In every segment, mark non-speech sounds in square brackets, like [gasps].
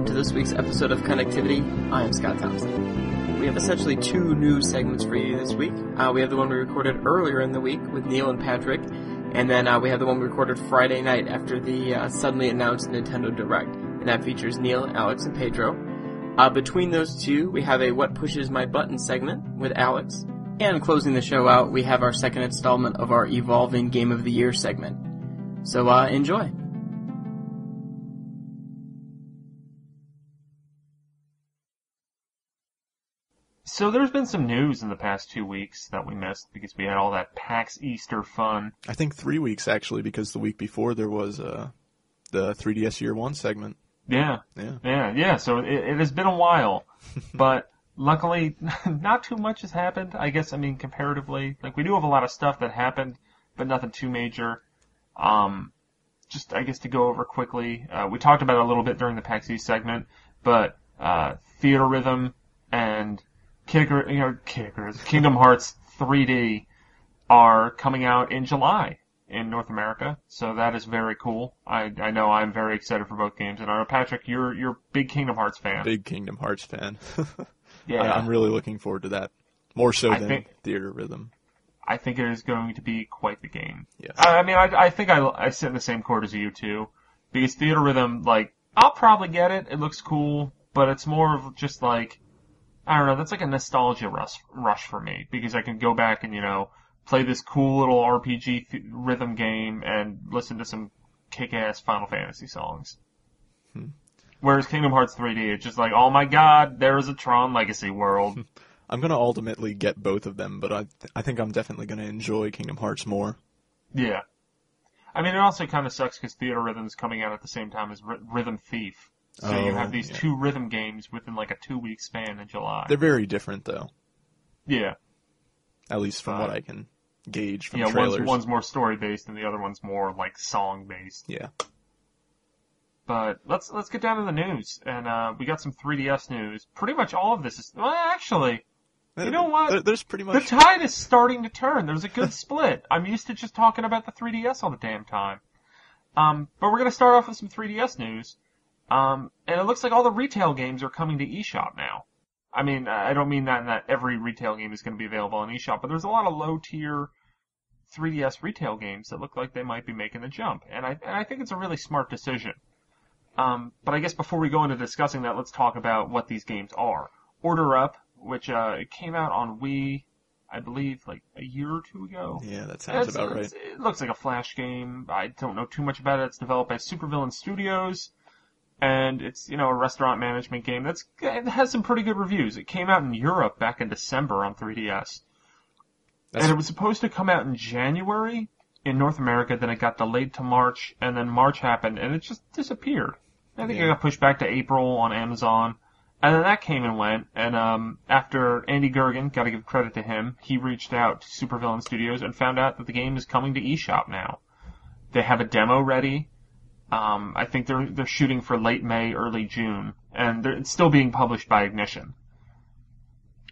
welcome to this week's episode of Connectivity. I am Scott Thompson. We have essentially two new segments for you this week. Uh, we have the one we recorded earlier in the week with Neil and Patrick, and then uh, we have the one we recorded Friday night after the uh, suddenly announced Nintendo Direct, and that features Neil, Alex, and Pedro. Uh, between those two, we have a What Pushes My Button segment with Alex, and closing the show out, we have our second installment of our Evolving Game of the Year segment. So uh, enjoy. So there's been some news in the past two weeks that we missed because we had all that PAX Easter fun. I think three weeks actually, because the week before there was uh, the 3DS Year One segment. Yeah, Yeah. yeah, yeah. So it, it has been a while, [laughs] but luckily, [laughs] not too much has happened. I guess I mean comparatively, like we do have a lot of stuff that happened, but nothing too major. Um, just I guess to go over quickly, uh, we talked about it a little bit during the PAX East segment, but uh, Theatrhythm and Kicker, you know, Kickers, Kingdom Hearts 3D are coming out in July in North America, so that is very cool. I I know I'm very excited for both games, and I know Patrick, you're you're a big Kingdom Hearts fan. Big Kingdom Hearts fan. [laughs] yeah, I, I'm really looking forward to that. More so I than think- Theatrhythm. I think it is going to be quite the game. Yes. I, I mean, I, I think I, I sit in the same court as you too, because Theatrhythm, like, I'll probably get it. It looks cool, but it's more of just like, I don't know. That's like a nostalgia rush rush for me because I can go back and you know play this cool little RPG th- rhythm game and listen to some kick-ass Final Fantasy songs. Hmm. Whereas Kingdom Hearts 3D, it's just like, oh my god, there is a Tron Legacy world. [laughs] I'm gonna ultimately get both of them, but I I think I'm definitely gonna enjoy Kingdom Hearts more. Yeah. I mean, it also kind of sucks because Theatrhythm's coming out at the same time as Ry- Rhythm Thief. So you Oh, have these yeah. two rhythm games within like a two week span in July. They're very different though, yeah. at least from what Uh, I can gauge from Yeah, one's, trailers. one's more story based and the other one's more like song based. Yeah. But let's let's get down to the news. And uh, we got some 3DS news. Pretty much all of this is well actually You know what? There- there's pretty much the tide is starting to turn. There's a good [laughs] split. I'm used to just talking about the 3DS all the damn time. Um, but we're gonna start off with some 3DS news. Um, and it looks like all the retail games are coming to eShop now. I mean, I don't mean that in that every retail game is going to be available on eShop, but there's a lot of low tier 3DS retail games that look like they might be making the jump, and I and I think it's a really smart decision. Um, but I guess before we go into discussing that, let's talk about what these games are. Order Up, which uh, it came out on Wii, I believe, like a year or two ago. yeah, that sounds It's- about right. It looks like a flash game. I don't know too much about it. It's developed by Supervillain Studios, and it's you know a restaurant management game that's it has some pretty good reviews. It came out in Europe back in December on 3DS, That's, and it was supposed to come out in January in North America. Then it got delayed to March, and then March happened, and it just disappeared. I think it got pushed back to April on Amazon. And then that came and went, and um, after Andy Goergen, gotta give credit to him, he reached out to Supervillain Studios and found out that the game is coming to eShop now. They have a demo ready. Um, I think they're they're shooting for late May, early June, and it's still being published by Ignition.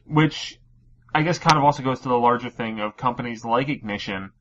Which I guess kind of also goes to the larger thing of companies like Ignition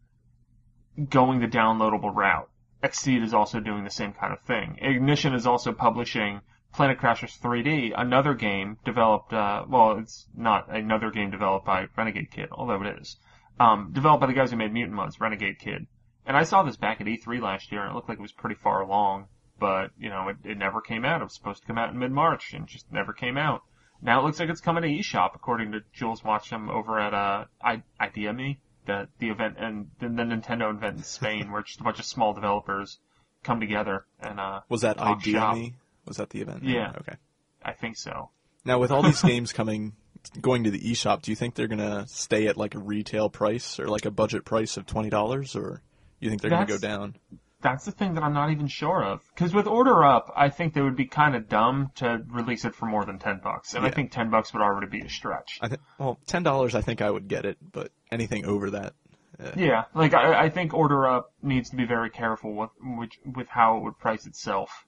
going the downloadable route. Xseed is also doing the same kind of thing. Ignition is also publishing Planet Crashers 3D, another game developed, uh, well, it's not another game developed by Renegade Kid, although it is. Um, developed by the guys who made Mutant Mudds, Renegade Kid. And I saw this back at E3 last year, and it looked like it was pretty far along, but, you know, it, it never came out. It was supposed to come out in mid-March, and just never came out. Now it looks like it's coming to eShop, according to Jools Watsham over at, uh, I, IdeaMe, the, the event, and the, the Nintendo event in Spain, where just a bunch of small developers come together, and, uh, was that Talk Idea Me? Was that the event? Yeah. Okay. I think so. Now with all these [laughs] games coming, going to the eShop, do you think they're gonna stay at like a retail price or like a budget price of twenty dollars, or you think they're gonna go down? That's the thing that I'm not even sure of. Because with Order Up, I think they would be kind of dumb to release it for more than ten bucks, and I think ten bucks would already be a stretch. I think well, ten dollars. I think I would get it, but anything over that, eh, Yeah, like I, I think Order Up needs to be very careful with which with how it would price itself.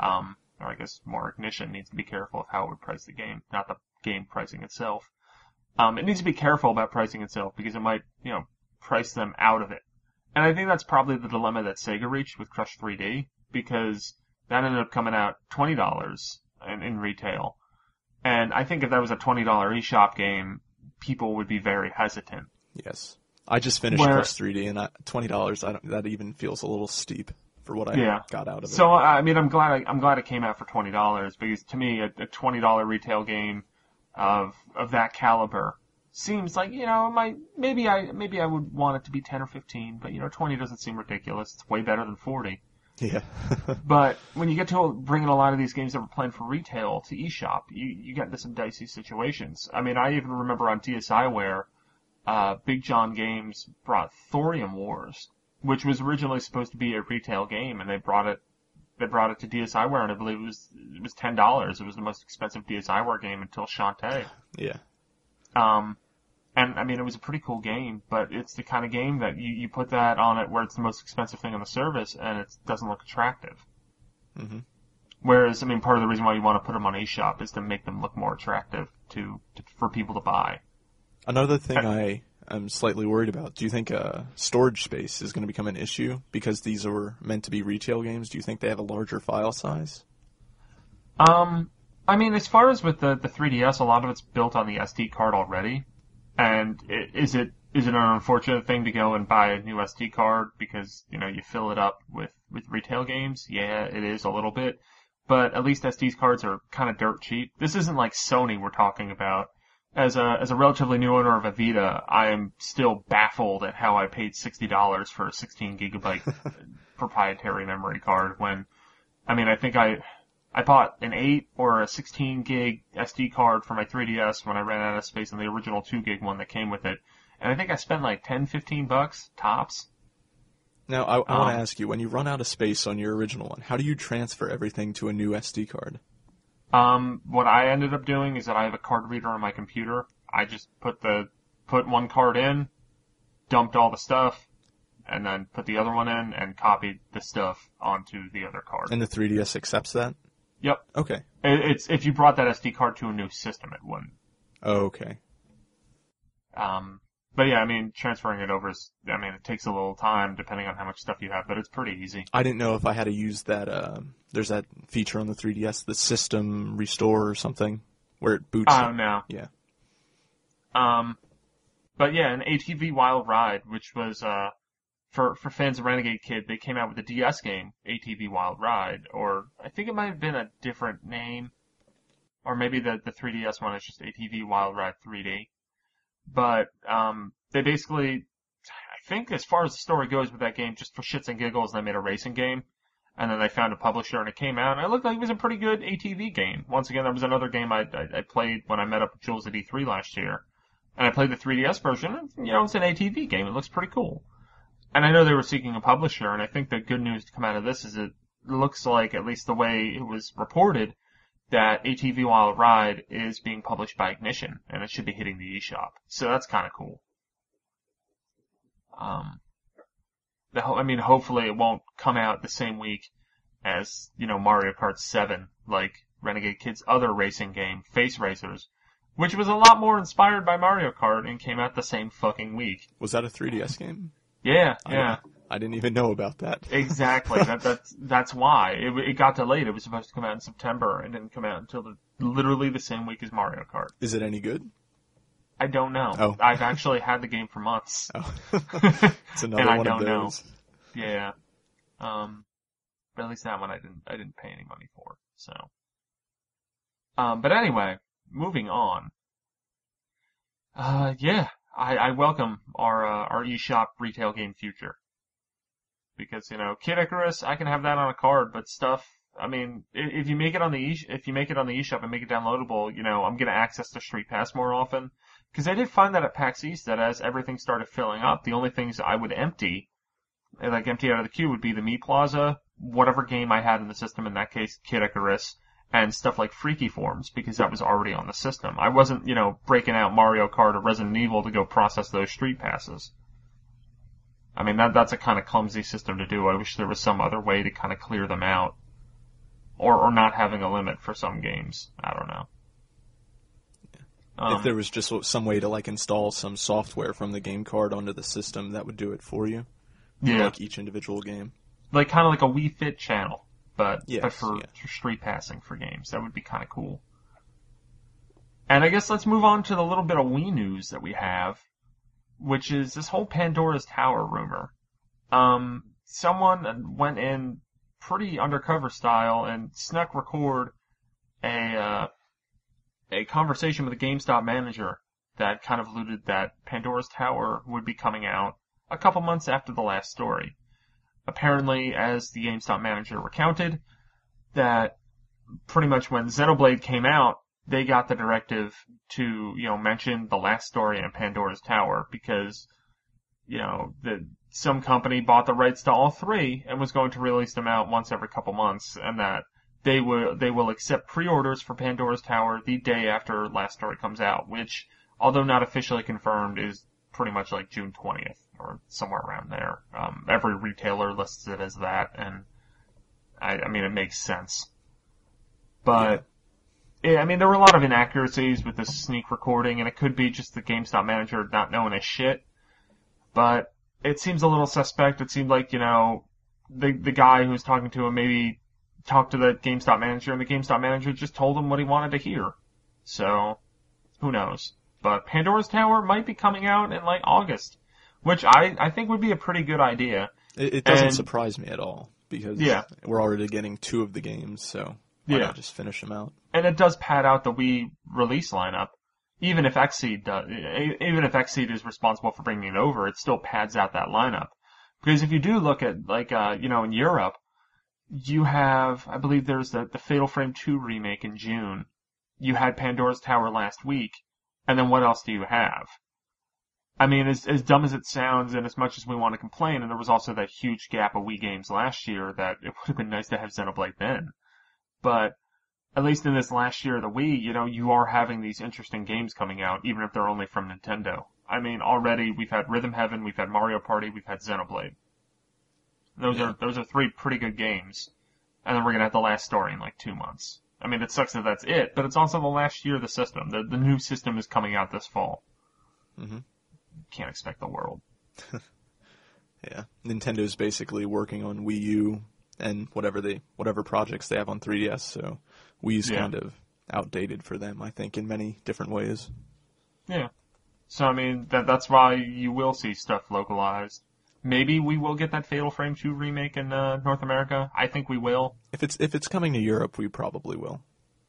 Um, or I guess more Ignition needs to be careful of how it would price the game, not the game pricing itself. Um, it needs to be careful about pricing itself because it might, you know, price them out of it. And I think that's probably the dilemma that Sega reached with Crush 3D because That ended up coming out twenty dollars in, in retail, and I think if that was a twenty dollar eShop game, people would be very hesitant. Yes. I just finished Where- Plus 3D, and I, twenty dollars. I don't. That even feels a little steep for what I Yeah. got out of it. So I mean, I'm glad I, I'm glad it came out for twenty dollars because to me, a, a twenty dollar retail game of of that caliber seems like you know my maybe I maybe I would want it to be ten or fifteen, but you know twenty doesn't seem ridiculous. It's way better than forty. yeah. [laughs] But when you get to bringing a lot of these games that were planned for retail to eShop, you, you get into some dicey situations. I mean, I even remember on DSiWare, uh, Big John Games brought Thorium Wars, which was originally supposed to be a retail game, and they brought it, they brought it to DSiWare, and I believe it was, it was ten dollars. It was the most expensive DSiWare game until Shantae. yeah. Um, and I mean, it was a pretty cool game, but it's the kind of game that you, you put that on it where it's the most expensive thing on the service, and it doesn't look attractive. Mm-hmm. Whereas, I mean, part of the reason why you want to put them on eShop is to make them look more attractive to, to for people to buy. Another thing I am slightly worried about. Do you think uh, storage space is going to become an issue because these are meant to be retail games? Do you think they have a larger file size? Um, I mean, as far as with the the 3DS, a lot of it's built on the SD card already. And is it is it an unfortunate thing to go and buy a new SD card because you know you fill it up with with retail games? Yeah, it is a little bit, but at least SD cards are kind of dirt cheap. This isn't like Sony we're talking about. As a as a relatively new owner of a Vita, I am still baffled at how I paid sixty dollars for a 16 gigabyte [laughs] proprietary memory card when, I mean, I think I I bought an 8 or a 16 gig SD card for my 3DS when I ran out of space on the original 2 gig one that came with it. And I think I spent like 10, 15 bucks tops. Now, I, I want Um, to ask you: when you run out of space on your original one, how do you transfer everything to a new SD card? Um, what I ended up doing is that I have a card reader on my computer. I just put the, put one card in, dumped all the stuff, and then put the other one in and copied the stuff onto the other card. And the 3DS accepts that. Yep. Okay. It- It's, if you brought that SD card to a new system, it wouldn't. Oh, okay. Um, but yeah, I mean, transferring it over is, I mean, it takes a little time depending on how much stuff you have, but it's pretty easy. I didn't know if I had to use that. Uh, there's that feature on the 3DS, the system restore or something, where it boots. Oh, no. Yeah. Um, but yeah, an ATV Wild Ride, which was, uh, for, for fans of Renegade Kid, they came out with a DS game, ATV Wild Ride, or I think it might have been a different name, or maybe the, the 3DS one is just ATV Wild Ride 3D. But, um, they basically, I think as far as the story goes with that game, just for shits and giggles, they made a racing game. And then they found a publisher and it came out and it looked like it was a pretty good ATV game. Once again, that was another game I, I, I played when I met up with Jools at E3 last year. And I played the 3DS version and, you know, it's an ATV game. It looks pretty cool. And I know they were seeking a publisher and I think the good news to come out of this is it looks like, at least the way it was reported, that ATV Wild Ride is being published by Ignition and it should be hitting the eShop. So that's kind of cool. Um, the, ho- I mean, hopefully it won't come out the same week as, you know, Mario Kart 7, like Renegade Kid's other racing game, Face Racers, which was a lot more inspired by Mario Kart and came out the same fucking week. Was that a 3DS game? Yeah, yeah. [laughs] I didn't even know about that. [laughs] Exactly. that, that's that's why it, it got delayed. It was supposed to come out in September and didn't come out until the, literally the same week as Mario Kart. Is it any good? I don't know. Oh. [laughs] I've actually had the game for months. Oh. it's another And I one of don't know. those. Yeah. Um, but at least that one I didn't I didn't pay any money for. So. Um, but anyway, moving on. Uh, yeah, I, I welcome our uh, our eShop retail game future. Because you know, Kid Icarus, I can have that on a card, but stuff. I mean, if you make it on the e- if you make it on the eShop and make it downloadable, you know, I'm gonna access the Street Pass more often. Because I did find that at PAX East that as everything started filling up, the only things I would empty like empty out of the queue would be the Mii Plaza, whatever game I had in the system, in that case, Kid Icarus, and stuff like Freaky Forms, because that was already on the system. I wasn't, you know, breaking out Mario Kart or Resident Evil to go process those street passes. I mean, that that's a kind of clumsy system to do. I wish there was some other way to kind of clear them out. Or, or not having a limit for some games. I don't know. Um, if there was just some way to like install some software from the game card onto the system, that would do it for you. For, yeah. Like each individual game. like kind of like a Wii Fit channel but Yes, but for, yeah. for street passing for games, that would be kind of cool. And I guess let's move on to the little bit of Wii news that we have, which is this whole Pandora's Tower rumor. Um, someone went in pretty undercover style and snuck record a uh, a conversation with a GameStop manager that kind of alluded that Pandora's Tower would be coming out a couple months after the last story. Apparently, as the GameStop manager recounted, that pretty much when Xenoblade came out, they got the directive to, you know, mention the last story in Pandora's Tower because, you know, the, some company bought the rights to all three and was going to release them out once every couple months and that they will, they will accept pre-orders for Pandora's Tower the day after last story comes out, which, although not officially confirmed, is pretty much like June 20th or somewhere around there. Um, every retailer lists it as that and I, I mean, it makes sense. But, yeah, I mean, there were a lot of inaccuracies with this sneak recording, and it could be just the GameStop manager not knowing his shit. But it seems a little suspect. It seemed like, you know, the the guy who was talking to him maybe talked to the GameStop manager, and the GameStop manager just told him what he wanted to hear. So, who knows? But Pandora's Tower might be coming out in like August, which I I think would be a pretty good idea. It, it doesn't And- surprise me at all because Yeah. we're already getting two of the games, so why Yeah. not just finish them out? and it does pad out the Wii release lineup. Even if Xseed does, even if Xseed is responsible for bringing it over, it still pads out that lineup. Because if you do look at like uh, you know in Europe, you have I believe there's the the Fatal Frame 2 remake in June. You had Pandora's Tower last week, and then what else do you have? I mean, as as dumb as it sounds, and as much as we want to complain, and there was also that huge gap of Wii games last year that it [laughs] would have been nice to have Xenoblade then. But at least in this last year of the Wii, you know, you are having these interesting games coming out, even if they're only from Nintendo. I mean, already we've had Rhythm Heaven, we've had Mario Party, we've had Xenoblade. Those Yeah. are those are three pretty good games, and then we're gonna have the last story in like two months. I mean, it sucks that that's it, but it's also the last year of the system. The the new system is coming out this fall. Mhm. Can't expect the world. [laughs] Yeah, Nintendo's basically working on Wii U and whatever they whatever projects they have on 3DS. So Wii's Yeah. kind of outdated for them, I think, in many different ways. Yeah. So I mean, that that's why you will see stuff localized. Maybe we will get that Fatal Frame 2 remake in uh, North America. I think we will. If it's if it's coming to Europe, we probably will.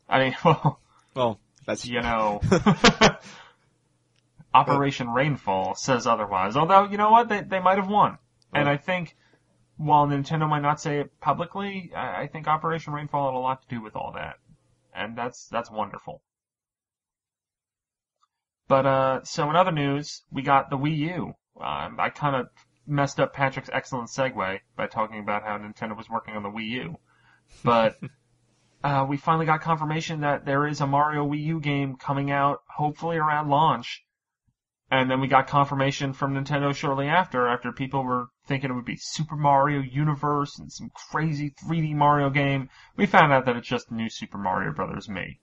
I mean, [laughs] well, Well, that's you know, [laughs] [laughs] Operation Rainfall says otherwise. Although, you know what? They, they might have won. And. I think, while Nintendo might not say it publicly, I, I think Operation Rainfall had a lot to do with all that. And that's, that's wonderful. But, uh, so in other news, we got the Wii U. Um, I kind of messed up Patrick's excellent segue by talking about how Nintendo was working on the Wii U. But, [laughs] uh, we finally got confirmation that there is a Mario Wii U game coming out, hopefully around launch. And then we got confirmation from Nintendo shortly after, after people were thinking it would be Super Mario Universe and some crazy 3D Mario game. We found out that it's just New Super Mario Bros. Mii.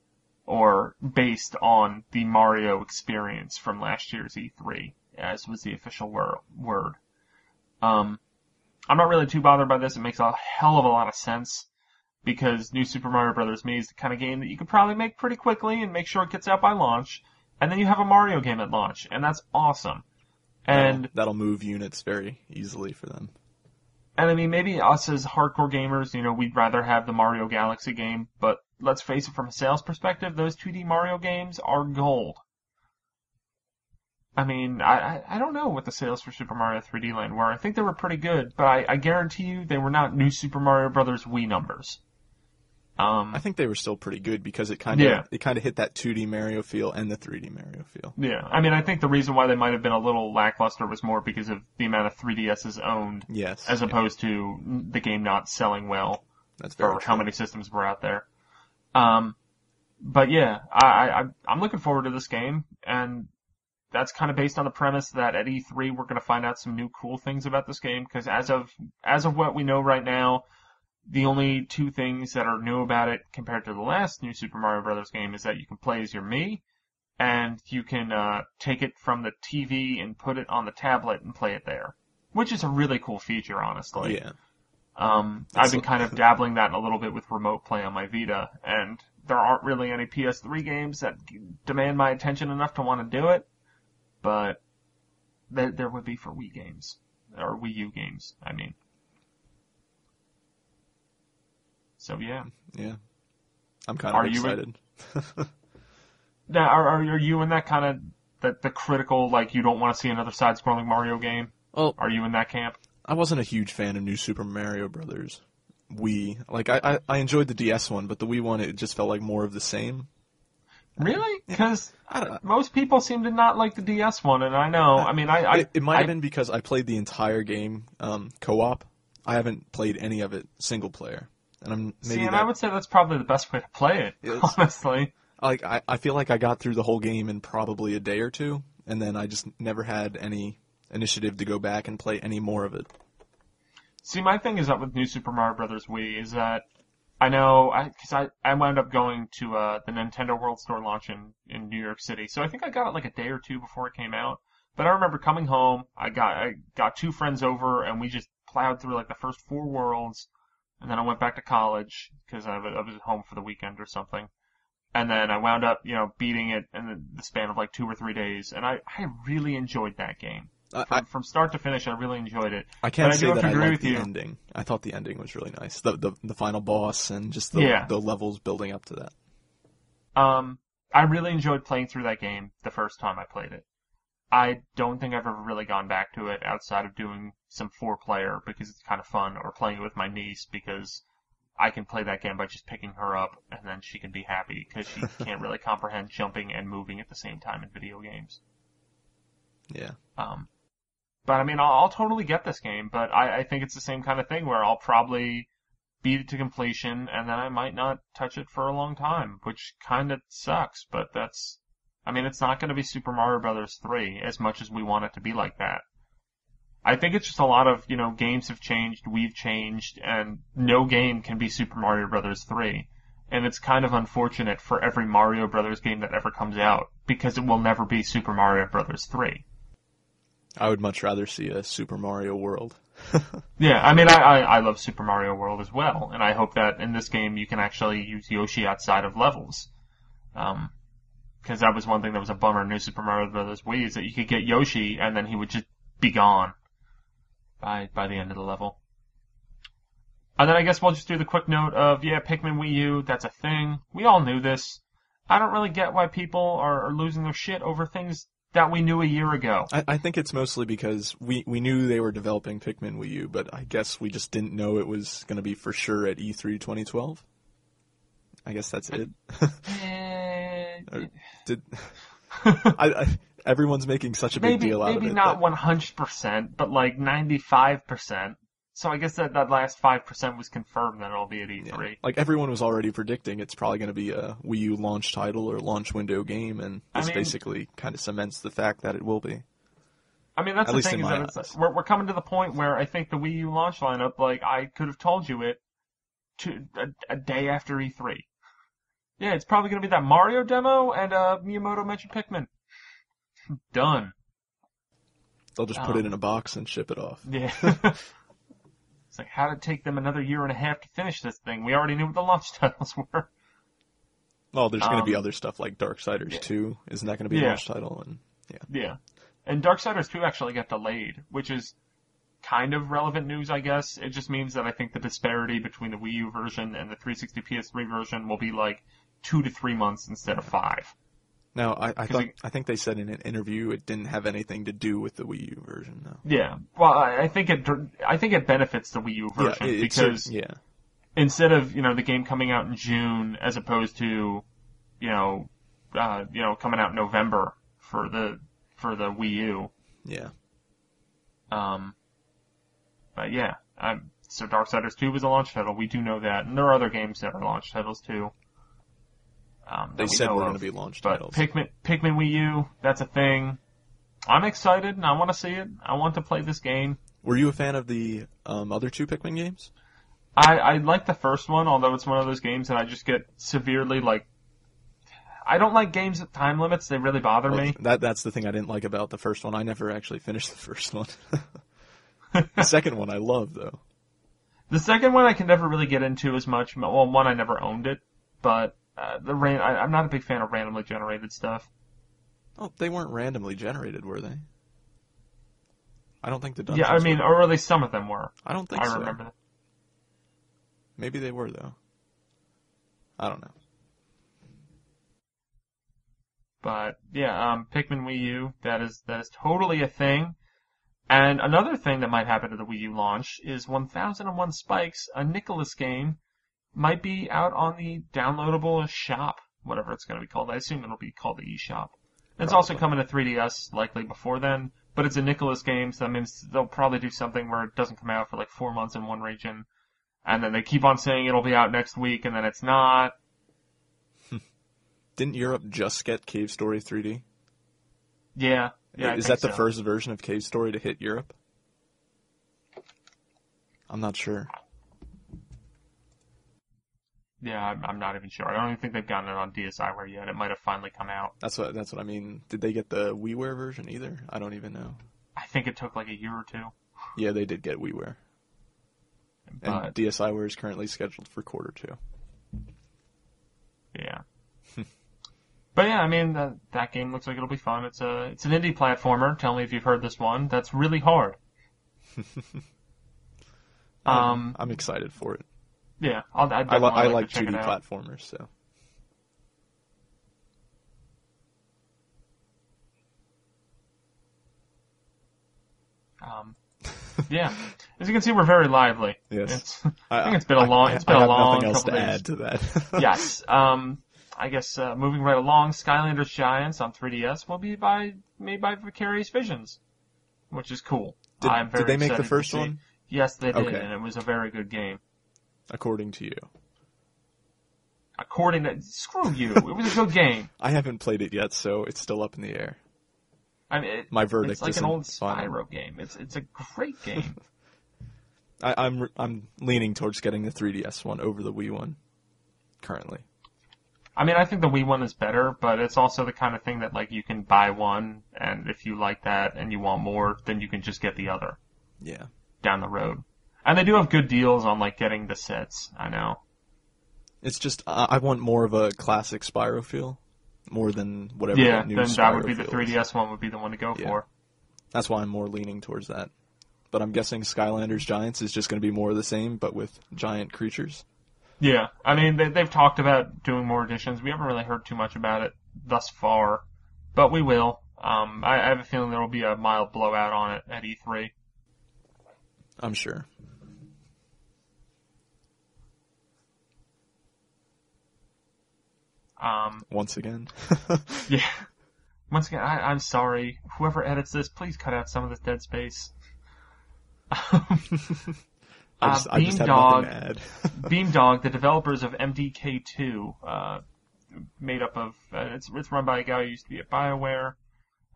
Or based on the Mario experience from last year's E3, as was the official wor- word. Um, I'm not really too bothered by this. It makes a hell of a lot of sense because New Super Mario Bros. Mii is the kind of game that you could probably make pretty quickly and make sure it gets out by launch, and then you have a Mario game at launch, and that's awesome. And that'll, that'll move units very easily for them. and I mean maybe us as hardcore gamers, you know, we'd rather have the Mario Galaxy game, but let's face it, from a sales perspective, those 2D Mario games are gold. I mean, I, I I don't know what the sales for Super Mario 3D Land were. I think they were pretty good, but I, I guarantee you they were not new Super Mario Brothers Wii numbers. Um, I think they were still pretty good because it kind of Yeah. it kind of hit that 2D Mario feel and the 3D Mario feel. Yeah, I mean, I think the reason why they might have been a little lackluster was more because of the amount of 3DSs owned, Yes, as yeah, opposed to the game not selling well that's very for how many systems were out there. Um, but yeah, I, I, I'm looking forward to this game, and that's kind of based on the premise that at E3 we're going to find out some new cool things about this game, because as of, as of what we know right now, the only two things that are new about it compared to the last new Super Mario Brothers game is that you can play as your Mii, and you can uh, take it from the TV and put it on the tablet and play it there, which is a really cool feature, honestly. Yeah, Um, I've been kind of [laughs] dabbling that a little bit with remote play on my Vita, and there aren't really any PS3 games that demand my attention enough to want to do it, but there, there would be for Wii games or Wii U games. I mean, so yeah. Yeah. I'm kind Are of you excited. [laughs] Now, are, are are you in that kind of the the critical like you don't want to see another side-scrolling Mario game? Well, Are you in that camp? I wasn't a huge fan of New Super Mario Brothers. Wii, like I, I, I enjoyed the DS one, but the Wii one it just felt like more of the same. Really? Because I don't, most people seem to not like the DS one, and I know. I mean, I, I it, it might I- have been because I played the entire game um, co-op. I haven't played any of it single player, and I'm maybe see, and that, I would say that's probably the best way to play it. [laughs] Honestly, like I, I feel like I got through the whole game in probably a day or two, and then I just never had any initiative to go back and play any more of it. see, my thing is that with New Super Mario Brothers Wii is that I know because I, I wound up going to uh, the Nintendo World Store launch in in New York City, so I think I got it like a day or two before it came out. But I remember coming home, I got I got two friends over, and we just plowed through like the first four worlds, and then I went back to college because I, I was home for the weekend or something. And then I wound up, you know, beating it in the, the span of like two or three days, and I, I really enjoyed that game. I, From, I, from start to finish, I really enjoyed it. I can't But I say have that I agree liked with the you. ending. I thought the ending was really nice. The the, the final boss and just the Yeah. the levels building up to that. Um, I really enjoyed playing through that game the first time I played it. I don't think I've ever really gone back to it outside of doing some four player because it's kind of fun or playing it with my niece because I can play that game by just picking her up and then she can be happy because she [laughs] can't really comprehend jumping and moving at the same time in video games. Yeah. Um, but I mean, I'll, I'll totally get this game, but I, I think it's the same kind of thing where I'll probably beat it to completion and then I might not touch it for a long time, which kind of sucks, but that's, I mean, it's not going to be Super Mario Brothers 3 as much as we want it to be like that. I think it's just a lot of, you know, games have changed, we've changed, and no game can be Super Mario Brothers 3. And it's kind of unfortunate for every Mario Brothers game that ever comes out, because it will never be Super Mario Brothers 3. I would much rather see a Super Mario World. [laughs] Yeah, I mean, I, I, I love Super Mario World as well, and I hope that in this game you can actually use Yoshi outside of levels. Um, cause that was one thing that was a bummer in New Super Mario Bros. Wii is that you could get Yoshi and then he would just be gone by, by the end of the level. And then I guess we'll just do the quick note of, yeah, Pikmin Wii U, that's a thing. We all knew this. I don't really get why people are, are losing their shit over things that we knew a year ago. I, I think it's mostly because we, we knew they were developing Pikmin Wii U, but I guess we just didn't know it was going to be for sure at E E3 2012. I guess that's it. Eh, [laughs] Did [laughs] I, I, everyone's making such a big maybe deal out of it. Maybe not one hundred percent, but like ninety five percent. So I guess that that last five percent was confirmed that it'll be at E yeah. three. Like everyone was already predicting it's probably going to be a Wii U launch title or launch window game, and I this mean- basically kind of cements the fact that it will be. I mean that's At the thing in is that eyes. we're we're coming to the point where I think the Wii U launch lineup, like I could have told you it, to a, a day after E three. Yeah, it's probably gonna be that Mario demo and uh Miyamoto mentioned Pikmin. Done. They'll just put it Um, in a box and ship it off. Yeah. [laughs] [laughs] it's like how did it take them another year and a half to finish this thing? We already knew what the launch [laughs] titles were. Well, there's going to be Um, other stuff like Darksiders yeah. 2. Isn't that going to be a Yeah. launch title? And Yeah. And Darksiders 2 actually got delayed, which is kind of relevant news, I guess. It just means that I think the disparity between the Wii U version and the 360 PS3 version will be like two to three months instead of five. Now I, I 'Cause thought it- I think they said in an interview it didn't have anything to do with the Wii U version. No. Yeah. Well, I think it, I think it benefits the Wii U version yeah, it- because yeah. instead of, you know, the game coming out in June as opposed to, you know, uh, you know, coming out in November for the, for the Wii U, Yeah. Um, but yeah, um, so Darksiders 2 was a launch title. We do know that, and there are other games that are launch titles too. Um, They said we're going to be launch But titles. Pikmin, Pikmin Wii U, that's a thing. I'm excited, and I want to see it. I want to play this game. Were you a fan of the um, other two Pikmin games? I, I like the first one, although it's one of those games that I just get severely like. I don't like games with time limits. They really bother Well, me. That that's the thing I didn't like about the first one. I never actually finished the first one. [laughs] [laughs] the second one I love though. The second one I can never really get into as much. Well, one I never owned it, but uh, the ran- I, I'm not a big fan of randomly generated stuff. Oh, they weren't randomly generated, were they? I don't think the Yeah. I mean, were. or at least some of them were. I don't think I so. remember that. Maybe they were though. I don't know. But yeah, um, Pikmin Wii U, that is that is totally a thing. And another thing that might happen to the Wii U launch is 1001 Spikes, a Nicalis game, might be out on the downloadable shop, whatever it's going to be called. I assume it'll be called the eShop. It's also coming to 3DS likely before then, but it's a Nicalis game, so that means they'll probably do something where it doesn't come out for like four months in one region, and then they keep on saying it'll be out next week, and then it's not. [laughs] Didn't Europe just get Cave Story 3D? Yeah, yeah. Is that the so. first version of Cave Story to hit Europe? I'm not sure. Yeah, I'm, I'm not even sure. I don't even think they've gotten it on DSiWare yet. It might have finally come out. That's what that's what I mean. Did they get the WiiWare version either? I don't even know. I think it took like a year or two. Yeah, they did get WiiWare. And But DSiWare is currently scheduled for quarter two. yeah. [laughs] but yeah, I mean that that game looks like it'll be fun. It's a it's an indie platformer. Tell me if you've heard this one. That's really hard. [laughs] Um, I'm excited for it. Yeah, I'll, I, I, li- definitely I like like to check 2D platformers, so Um, yeah, [laughs] as you can see, we're very lively. yes. It's, [laughs] I think it's been a long- it's been I a long nothing else to days. add to that. [laughs] yes. Um, I guess uh, moving right along, Skylanders Giants on 3DS will be by made by Vicarious Visions, which is cool. Did, I'm very did they make the first one? Yes, they did, Okay. and it was a very good game. According to you, According to screw you, [laughs] it was a good game. I haven't played it yet, so it's still up in the air. I mean, it, My verdict is. it's like an old final. Spyro game. It's it's a great [laughs] game. I, I'm I'm leaning towards getting the 3DS one over the Wii one. Currently, I mean, I think the Wii one is better, but it's also the kind of thing that like you can buy one, and if you like that and you want more, then you can just get the other yeah. down the road. And they do have good deals on like getting the sets. I know. It's just I I want more of a classic Spyro feel, more than whatever yeah, that new then Spyro that would be the 3DS one would be the one to go Yeah. for. That's why I'm more leaning towards that. But I'm guessing Skylanders Giants is just going to be more of the same, but with giant creatures. Yeah, I mean they, they've talked about doing more editions. We haven't really heard too much about it thus far, but we will. Um, I, I have a feeling there will be a mild blowout on it at E E3. I'm sure. Um, Once again. [laughs] yeah. Once again, I, I'm sorry. Whoever edits this, please cut out some of this dead space. [laughs] I just, Uh, I just have Beamdog- nothing to the developers of MDK2, uh, made up of, uh, it's, it's run by a guy who used to be at BioWare.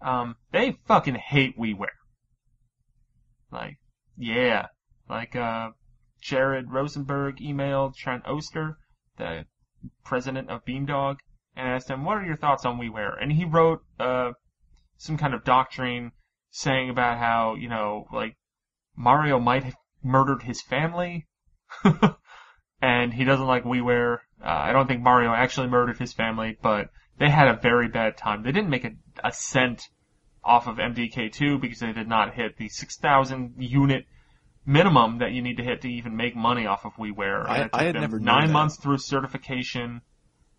Um, they fucking hate WiiWare. Like, yeah. Like, uh, Jared Rosenberg emailed Trent Oster, the president of Beamdog, and asked him, what are your thoughts on WiiWare? And he wrote, uh, some kind of doctrine saying about how, you know, like, Mario might have murdered his family, [laughs] and he doesn't like WiiWare. Uh, I don't think Mario actually murdered his family, but they had a very bad time. They didn't make a, a cent off of MDK2 because they did not hit the 6,000 unit minimum that you need to hit to even make money off of WiiWare. I- I had never nine months through certification.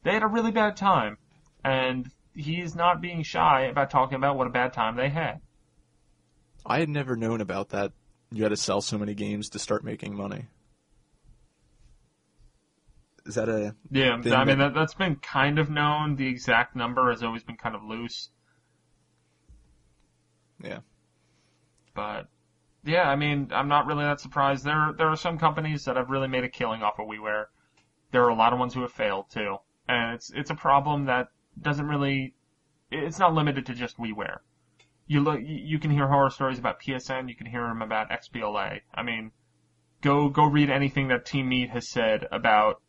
They had a really bad time, and he is not being shy about talking about what a bad time they had. I had never known about that. You had to sell so many games to start making money. Is that a Yeah, I mean that, that's been kind of known. The exact number has always been kind of loose, yeah? but yeah, I mean I'm not really that surprised. There there are some companies that have really made a killing off of WiiWare. There are a lot of ones who have failed too, and it's it's a problem that doesn't really. It's not limited to just WiiWare. You look, you can hear horror stories about PSN. You can hear them about XBLA. I mean, go go read anything that Team Meat has said about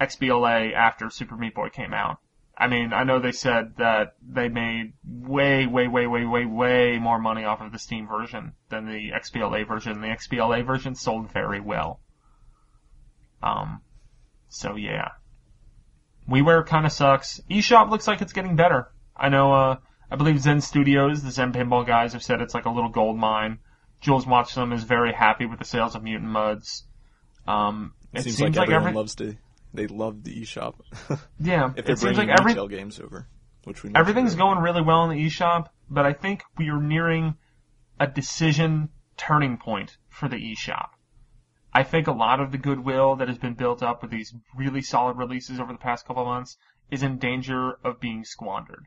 XBLA after Super Meat Boy came out. I mean, I know they said that they made way, way, way, way, way, way more money off of the Steam version than the XBLA version. The XBLA version sold very well. Um, so yeah. WiiWare kind of sucks. eShop looks like it's getting better. I know, uh, I believe Zen Studios, the Zen Pinball guys, have said it's like a little gold mine. Jools Watsham is very happy with the sales of Mutant Mudds. Um, it seems, seems, like, like, everyone every, loves to. They love the eShop. [laughs] yeah, if they're it seems like every, retail games over, which we everything's going really well in the eShop, but I think we are nearing a decision turning point for the eShop. I think a lot of the goodwill that has been built up with these really solid releases over the past couple of months is in danger of being squandered.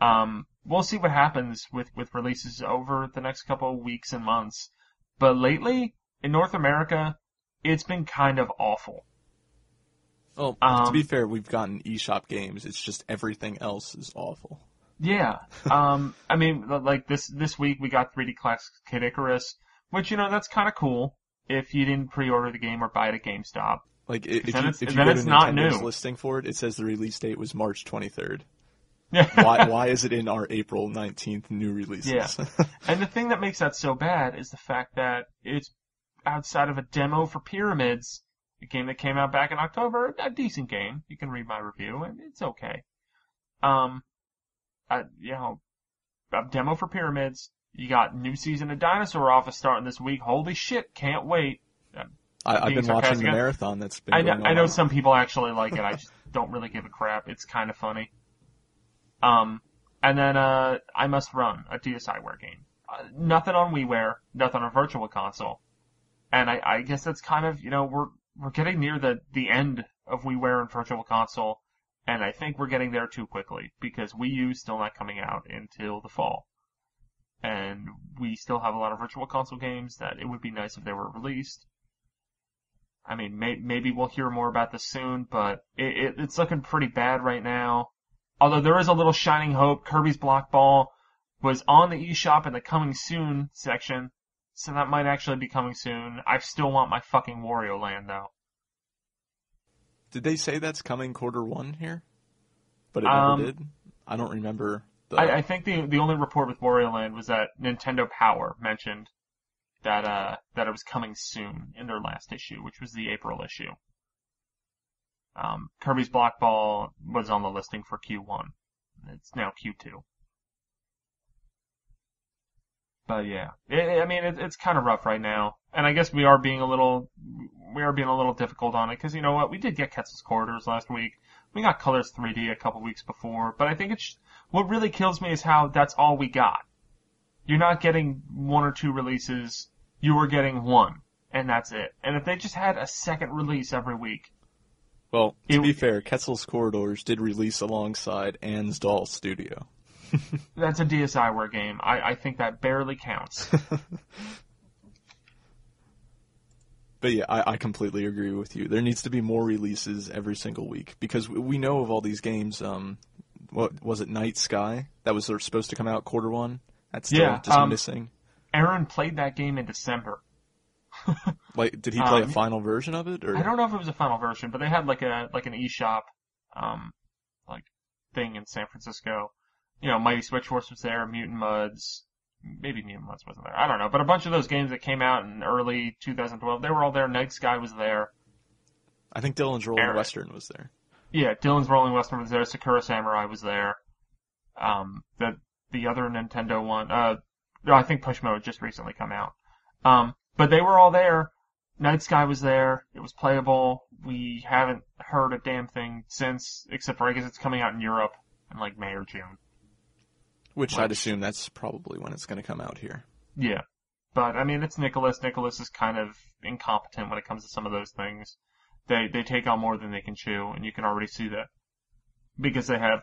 Um, we'll see what happens with, with releases over the next couple of weeks and months. But lately, in North America, it's been kind of awful. Well, Um, to be fair, we've gotten eShop games. It's just everything else is awful. Yeah. Um, I mean, like this, this week we got 3D Classics Kid Icarus, which, you know, that's kind of cool if you didn't pre-order the game or buy it at GameStop. Like if then you, it's- if you then go it's to not Nintendo's new. listing for it, it says the release date was March 23rd. Yeah. Why [laughs] why is it in our April 19th new releases? Yeah. [laughs] And the thing that makes that so bad is the fact that it's outside of a demo for Pyramids, a game that came out back in October, a decent game. You can read my review, and it's okay. Um, uh, you know, a demo for Pyramids. You got new season of Dinosaur Office starting this week. Holy shit, can't wait. I, I've been watching the marathon that's been I know, I know some people actually like it. I just [laughs] don't really give a crap. It's kind of funny. Um, and then uh, I Must Run, a DSiWare game. Uh, nothing on WiiWare, nothing on a Virtual Console, and I, I guess that's kind of you know we're we're getting near the the end of WiiWare and Virtual Console, and I think we're getting there too quickly because Wii U's still not coming out until the fall, and we still have a lot of Virtual Console games that it would be nice if they were released. I mean, may, maybe we'll hear more about this soon, but it, it, it's looking pretty bad right now. Although there is a little shining hope. Kirby's Block Ball was on the eShop in the coming soon section, so that might actually be coming soon. I still want my fucking Wario Land though. Did they say that's coming quarter one here? But it never Um, did. I don't remember. The, I, I think the the only report with Wario Land was that Nintendo Power mentioned that uh that it was coming soon in their last issue, which was the April issue. Um, Kirby's Block Ball was on the listing for Q1. It's now Q2. But yeah, I I mean it, it's kind of rough right now, and I guess we are being a little we are being a little difficult on it because you know what we did get Ketzal's Corridors last week. We got Colors 3D a couple weeks before, but I think it's what really kills me is how that's all we got. You're not getting one or two releases. You are getting one, and that's it. And if they just had a second release every week, well, to it- be fair, Ketzal's Corridors did release alongside Anne's Doll Studio. [laughs] that's a DSiWare game. I, I think that barely counts. [laughs] But yeah, I, I completely agree with you. There needs to be more releases every single week because we- we know of all these games. Um, what was it? Night Sky that was supposed to come out quarter one. That's still Yeah, just um, missing. Aaron played that game in December. [laughs] Like, did he play um, a final version of it? Or I don't know if it was a final version, but they had like a like an eShop, um, like thing in San Francisco. You know, Mighty Switch Force was there, Mutant Mudds, maybe Mutant Mudds wasn't there. I don't know, but a bunch of those games that came out in early 2012, they were all there. Night Sky was there. I think Dylan's Rolling Aaron. Western was there. Yeah, Dillon's Rolling Western was there. Sakura Samurai was there. Um, the the other Nintendo one, uh, no, I think Pushmo just recently come out. Um, but they were all there. Night Sky was there. It was playable. We haven't heard a damn thing since, except for I guess it's coming out in Europe in like May or June. Which. I'd assume that's probably when it's going to come out here. Yeah. But I mean, it's Nicalis. Nicalis is kind of incompetent when it comes to some of those things. They they take on more than they can chew, and you can already see that because they have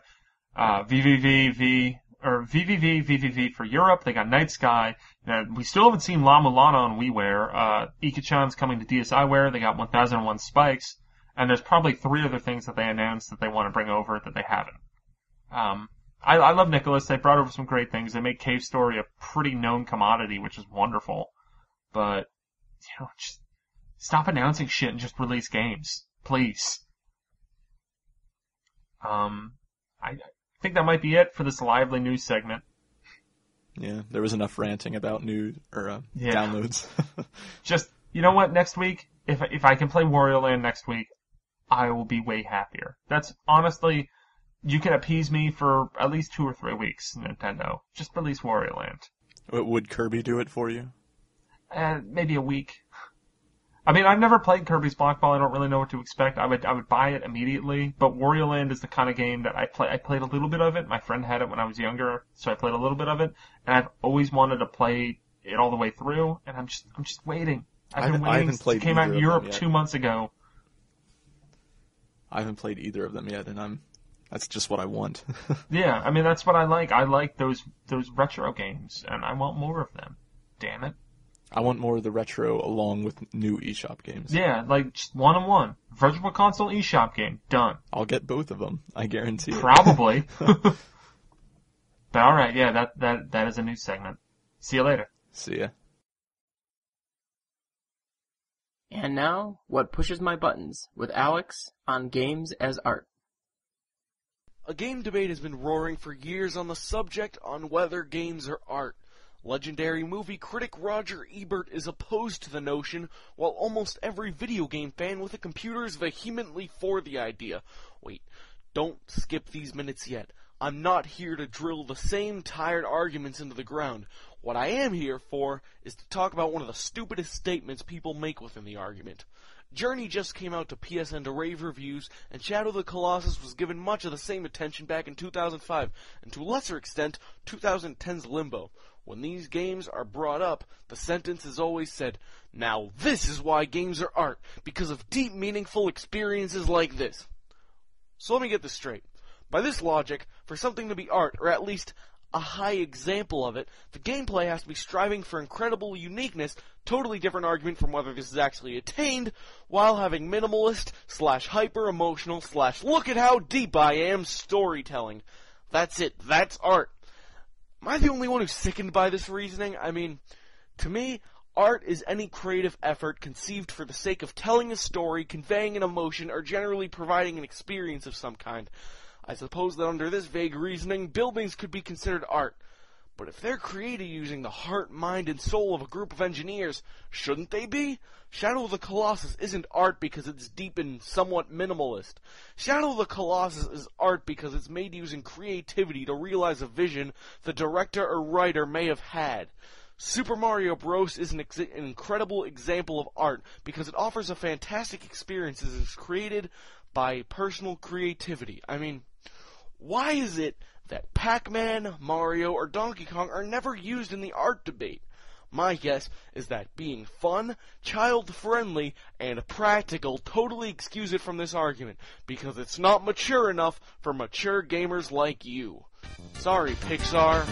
uh, VVVV or VVV VVV for Europe. They got Night Sky. And we still haven't seen La Mulana on WiiWare. Uh, coming to DSiWare. They got 1001 Spikes, and there's probably three other things that they announced that they want to bring over that they haven't. Um, I, I love Nicalis. They brought over some great things. They make Cave Story a pretty known commodity, which is wonderful. But, you know, just stop announcing shit and just release games. Please. Um, I, I think that might be it for this lively news segment. Yeah, there was enough ranting about new or uh, Yeah. downloads. [laughs] Just, you know what, next week, if if I can play Wario Land next week, I will be way happier. That's honestly, you can appease me for at least two or three weeks, Nintendo. Just release Wario Land. Would Kirby do it for you? Uh, maybe a week. I mean, I've never played Kirby's Block Ball. I don't really know what to expect. I would I would buy it immediately. But Wario Land is the kind of game that I play. I played a little bit of it. My friend had it when I was younger, so I played a little bit of it. And I've always wanted to play it all the way through. And I'm just I'm just waiting. I've been I waiting. played it came out in Europe two months ago. I haven't played either of them yet, and I'm. That's just what I want. [laughs] Yeah, I mean that's what I like. I like those those retro games, and I want more of them. Damn it. I want more of the retro along with new eShop games. Yeah, like just one on one. Virtual console eShop game. Done. I'll get both of them. I guarantee. Probably. [laughs] [laughs] but alright, yeah, that, that, that is a new segment. See you later. See ya. And now, what pushes my buttons with Alex on games as art. A game debate has been roaring for years on the subject on whether games are art. Legendary movie critic Roger Ebert is opposed to the notion, while almost every video game fan with a computer is vehemently for the idea. Wait, don't skip these minutes yet. I'm not here to drill the same tired arguments into the ground. What I am here for is to talk about one of the stupidest statements people make within the argument. Journey just came out to PSN to rave reviews, and Shadow of the Colossus was given much of the same attention back in 2005, and to a lesser extent, 2010's Limbo. When these games are brought up, the sentence is always said, Now this is why games are art, because of deep meaningful experiences like this. So let me get this straight. By this logic, for something to be art, or at least a high example of it, the gameplay has to be striving for incredible uniqueness, totally different argument from whether this is actually attained, while having minimalist, slash hyper emotional, slash look at how deep I am storytelling. That's it, that's art. Am I the only one who's sickened by this reasoning? I mean, to me, art is any creative effort conceived for the sake of telling a story, conveying an emotion, or generally providing an experience of some kind. I suppose that under this vague reasoning, buildings could be considered art. But if they're created using the heart, mind, and soul of a group of engineers, shouldn't they be? Shadow of the Colossus isn't art because it's deep and somewhat minimalist. Shadow of the Colossus is art because it's made using creativity to realize a vision the director or writer may have had. Super Mario Bros. is an, ex- an incredible example of art because it offers a fantastic experience as it's created by personal creativity. I mean, why is it that Pac-Man, Mario, or Donkey Kong are never used in the art debate? My guess is that being fun, child-friendly, and practical totally excuse it from this argument, because it's not mature enough for mature gamers like you. Sorry, Pixar.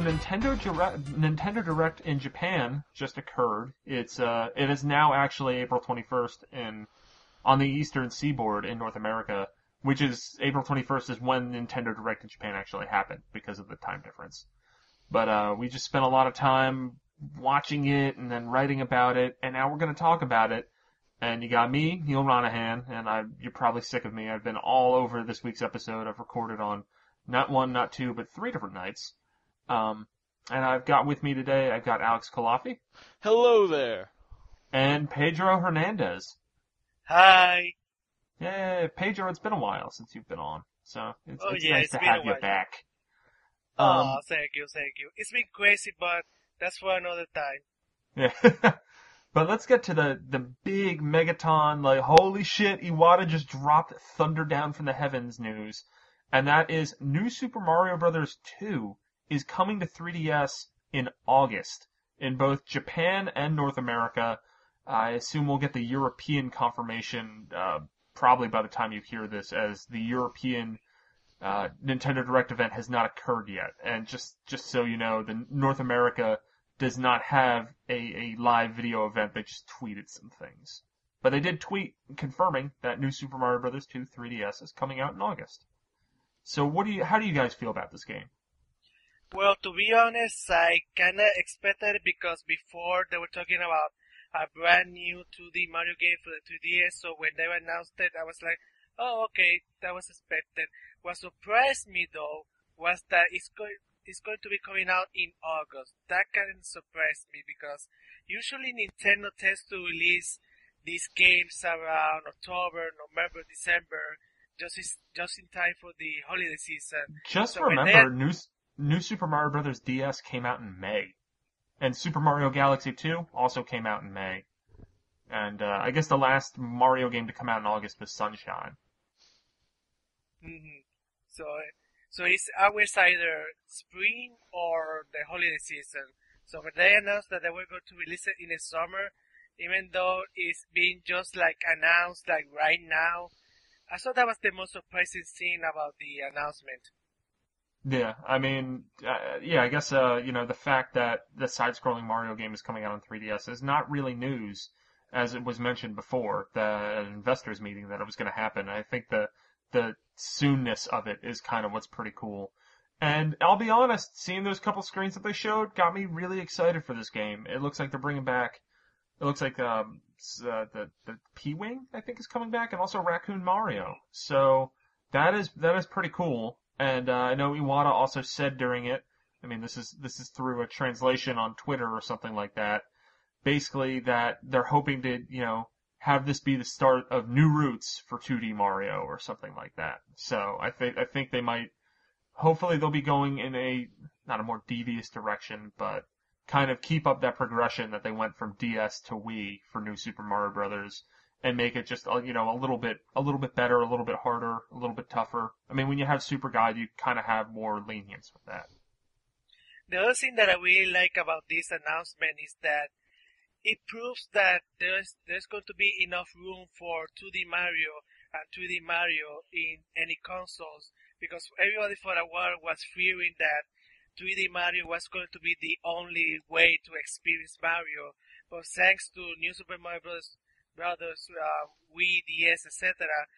Nintendo Direct, Nintendo Direct in Japan just occurred. It's uh, it is now actually April 21st in on the Eastern Seaboard in North America, which is April 21st is when Nintendo Direct in Japan actually happened because of the time difference. But uh, we just spent a lot of time watching it and then writing about it, and now we're going to talk about it. And you got me, Neal Ronaghan, and I, you're probably sick of me. I've been all over this week's episode. I've recorded on not one, not two, but three different nights. Um, and I've got with me today, I've got Alex Culafi Hello there. and Pedro Hernandez. Hi. Yeah, Pedro, it's been a while since you've been on, so it's, Oh, it's yeah, nice it's to been a have you while. back. Oh, Um, thank you, thank you. It's been crazy, but that's for another time. yeah. [laughs] But let's get to the, the big megaton, like, holy shit, Iwata just dropped thunder down from the heavens news. And that is New Super Mario Bros. 2 is coming to 3DS in August in both Japan and North America. I assume we'll get the European confirmation, uh, probably by the time you hear this, as the European uh, Nintendo Direct event has not occurred yet. And just just so you know, the North America does not have a, a live video event. They just tweeted some things. But they did tweet confirming that New Super Mario Bros. 2 3DS is coming out in August. So what do you how do you guys feel about this game? Well, to be honest, I kinda expected it because before they were talking about a brand new 2D Mario game for the 3DS, so when they announced it, I was like, oh, okay, that was expected. What surprised me though was that it's going it's going to be coming out in August. That kind of surprised me because usually Nintendo tends to release these games around October, November, December, just is, just in time for the holiday season. Just So remember, New New Super Mario Bros. DS came out in May, and Super Mario Galaxy 2 also came out in May. And uh, I guess the last Mario game to come out in August was Sunshine. hmm So, so it's always either spring or the holiday season. So when they announced that they were going to release it in the summer, even though it's being just like announced like right now, I thought that was the most surprising thing about the announcement. Yeah, I mean, uh, yeah, I guess, uh, you know, the fact that the side-scrolling Mario game is coming out on 3DS is not really news, as it was mentioned before, the investors meeting that it was going to happen. I think the, the soonness of it is kind of what's pretty cool. And I'll be honest, seeing those couple screens that they showed got me really excited for this game. It looks like they're bringing back, it looks like, um, uh, the, the P-Wing, I think is coming back, and also Raccoon Mario. So, that is, that is pretty cool. And uh, I know Iwata also said during it. I mean, this is this is through a translation on Twitter or something like that. Basically, that they're hoping to you know have this be the start of new roots for 2D Mario or something like that. So I think I think they might. Hopefully, they'll be going in a not a more devious direction, but kind of keep up that progression that they went from DS to Wii for New Super Mario Brothers and make it just uh, you know a little bit a little bit better, a little bit harder, a little bit tougher. I mean, when you have Super Guide, you kind of have more lenience with that. The other thing that I really like about this announcement is that it proves that there's there's going to be enough room for 2D Mario and 3D Mario in any consoles because everybody for a while was fearing that 3D Mario was going to be the only way to experience Mario, but thanks to New Super Mario Bros. Brothers, uh, Wii, DS, etc.,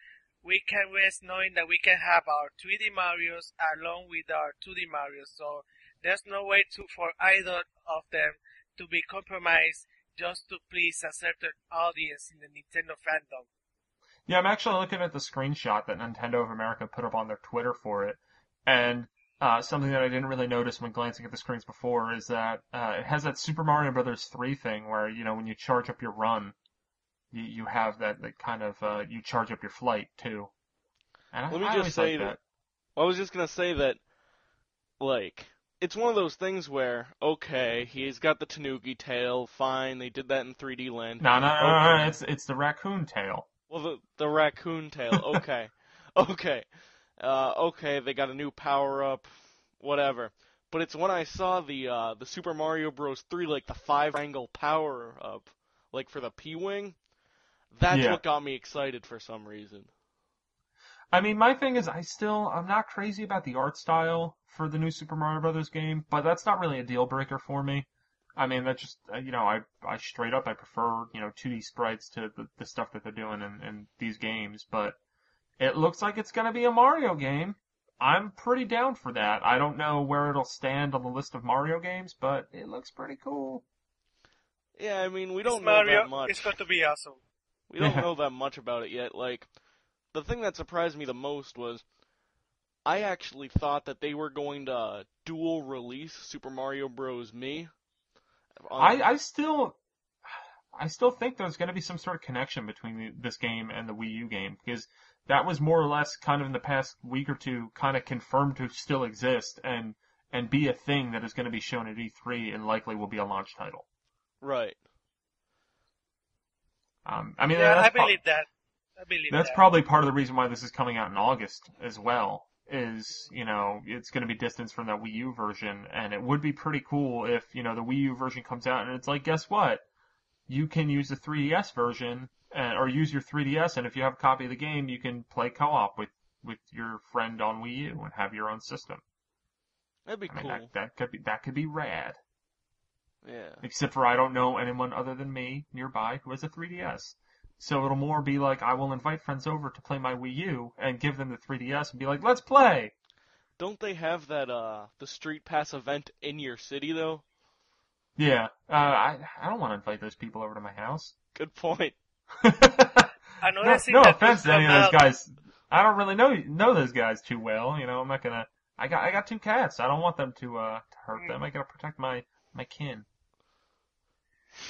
we can rest knowing that we can have our 3D Marios along with our 2D Marios. So there's no way to for either of them to be compromised just to please a certain audience in the Nintendo fandom. Yeah, I'm actually looking at the screenshot that Nintendo of America put up on their Twitter for it, and uh, something that I didn't really notice when glancing at the screens before is that uh, it has that Super Mario Brothers 3 thing where you know when you charge up your run, you, you have that, that kind of uh, you charge up your flight too. And I, Let me I just say that- that. I was just gonna say that, like, it's one of those things where, okay, he's got the Tanuki tail, fine, they did that in 3D Land. No, no, no, no, no, it's it's the raccoon tail. Well, the the raccoon tail, [laughs] okay, okay, uh, okay, they got a new power up, whatever. But it's when I saw the uh, the Super Mario Bros. 3, like the five angle power up, like for the P wing. That's Yeah. what got me excited for some reason. I mean, my thing is, I still, I'm not crazy about the art style for the new Super Mario Brothers game, but that's not really a deal breaker for me. I mean, that just, uh, you know, I, I straight up, I prefer, you know, 2D sprites to the, the stuff that they're doing in, in these games, but it looks like it's gonna be a Mario game. I'm pretty down for that. I don't know where it'll stand on the list of Mario games, but it looks pretty cool. Yeah, I mean, we don't know Mario, that much. it's going to be awesome. We don't [laughs] know that much about it yet. Like, the thing that surprised me the most was I actually thought that they were going to dual release Super Mario Bros. Mii. I, I still, I still think there's going to be some sort of connection between the, this game and the Wii U game because that was more or less kind of in the past week or two kind of confirmed to still exist and and be a thing that is going to be shown at E3 and likely will be a launch title. right. Um, I mean, yeah, I that's, pro- believe that. I believe that's that. probably part of the reason why this is coming out in August as well. Is you know it's going to be distance from that Wii U version, and it would be pretty cool if you know the Wii U version comes out and it's like, guess what? You can use the 3DS version uh, or use your 3DS, and if you have a copy of the game, you can play co-op with with your friend on Wii U and have your own system. That'd be I mean, cool. that, that could be that could be rad. Yeah. Except for I don't know anyone other than me nearby who has a 3DS. So it'll more be like I will invite friends over to play my Wii U and give them the 3DS and be like, let's play. Don't they have that uh the Street Pass event in your city though? Yeah, uh, I I don't want to invite those people over to my house. Good point. Another no, thing no that offense to any come of those guys. I don't really know know those guys too well. You know, I'm not gonna. I got I got two cats. I don't want them to uh to hurt Mm. them. I gotta protect my my kin.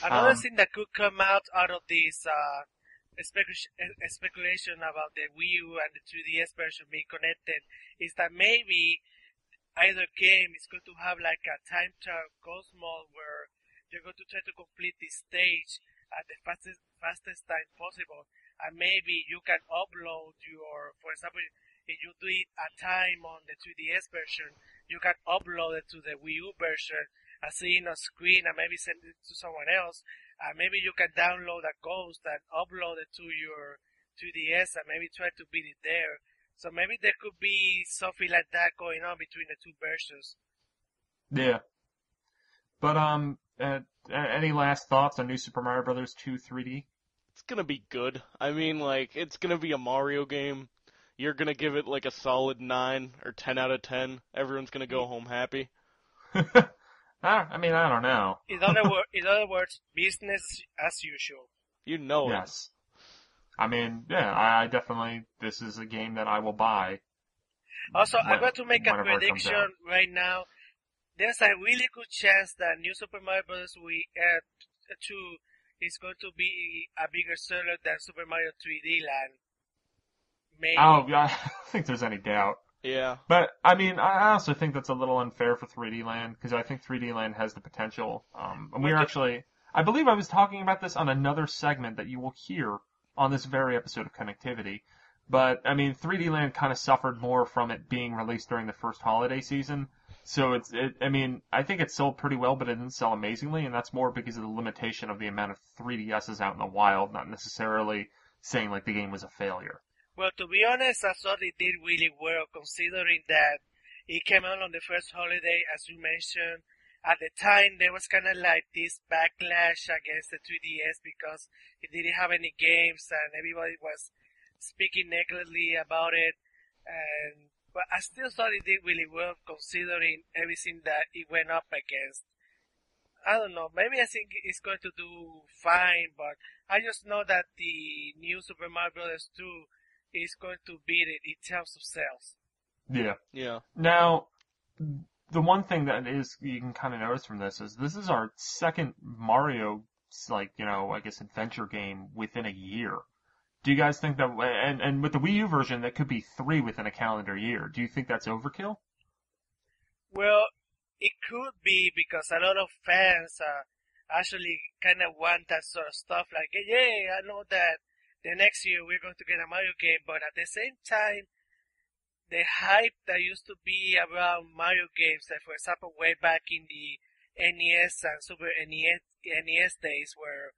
Another Um, thing that could come out out of this uh, specu- speculation about the Wii U and the 3DS version being connected is that maybe either game is going to have like a time trial ghost mode where you're going to try to complete this stage at the fastest fastest time possible, and maybe you can upload your, for example, if you do it a time on the 3DS version, you can upload it to the Wii U version and see it on screen and maybe send it to someone else. And maybe you can download a ghost and upload it to your 3DS and maybe try to beat it there. So maybe there could be something like that going on between the two versions. Yeah. But um, uh, any last thoughts on New Super Mario Brothers 2 3D? It's gonna be good. I mean, like, it's gonna be a Mario game. You're gonna give it like a solid 9 or 10 out of 10. Everyone's gonna go home happy. [laughs] I, I mean, I don't know. In other, [laughs] wor- in other words, business as usual. You know it. Yes. I mean, yeah, I, I definitely. This is a game that I will buy. Also, I'm going to make a whenever it comes prediction out. right now. There's a really good chance that New Super Mario Bros. We uh, 2 is going to be a bigger seller than Super Mario 3D Land. Maybe. Oh, yeah, [laughs] I don't think there's any doubt. Yeah. But I mean, I also think that's a little unfair for 3D Land because I think 3D Land has the potential. Um, and we are actually, I believe I was talking about this on another segment that you will hear on this very episode of Connectivity. But I mean, 3D Land kind of suffered more from it being released during the first holiday season. So it's, it, I mean, I think it sold pretty well, but it didn't sell amazingly, and that's more because of the limitation of the amount of 3DSs out in the wild, not necessarily saying like the game was a failure. Well, to be honest, I thought it did really well considering that it came out on the first holiday, as you mentioned. At the time, there was kind of like this backlash against the 3DS because it didn't have any games and everybody was speaking negatively about it. And but I still thought it did really well considering everything that it went up against. I don't know. Maybe I think it's going to do fine, but I just know that the new Super Mario Bros. 2 is going to beat it in terms of sales. Yeah. Yeah. Now, the one thing that is you can kind of notice from this is this is our second Mario, like you know, I guess adventure game within a year. Do you guys think that, and and with the Wii U version, that could be three within a calendar year? Do you think that's overkill? Well, it could be because a lot of fans uh, actually kind of want that sort of stuff. Like, yeah, I know that the next year we're going to get a Mario game, but at the same time, the hype that used to be around Mario games, like for example, way back in the NES and Super NES, NES days, where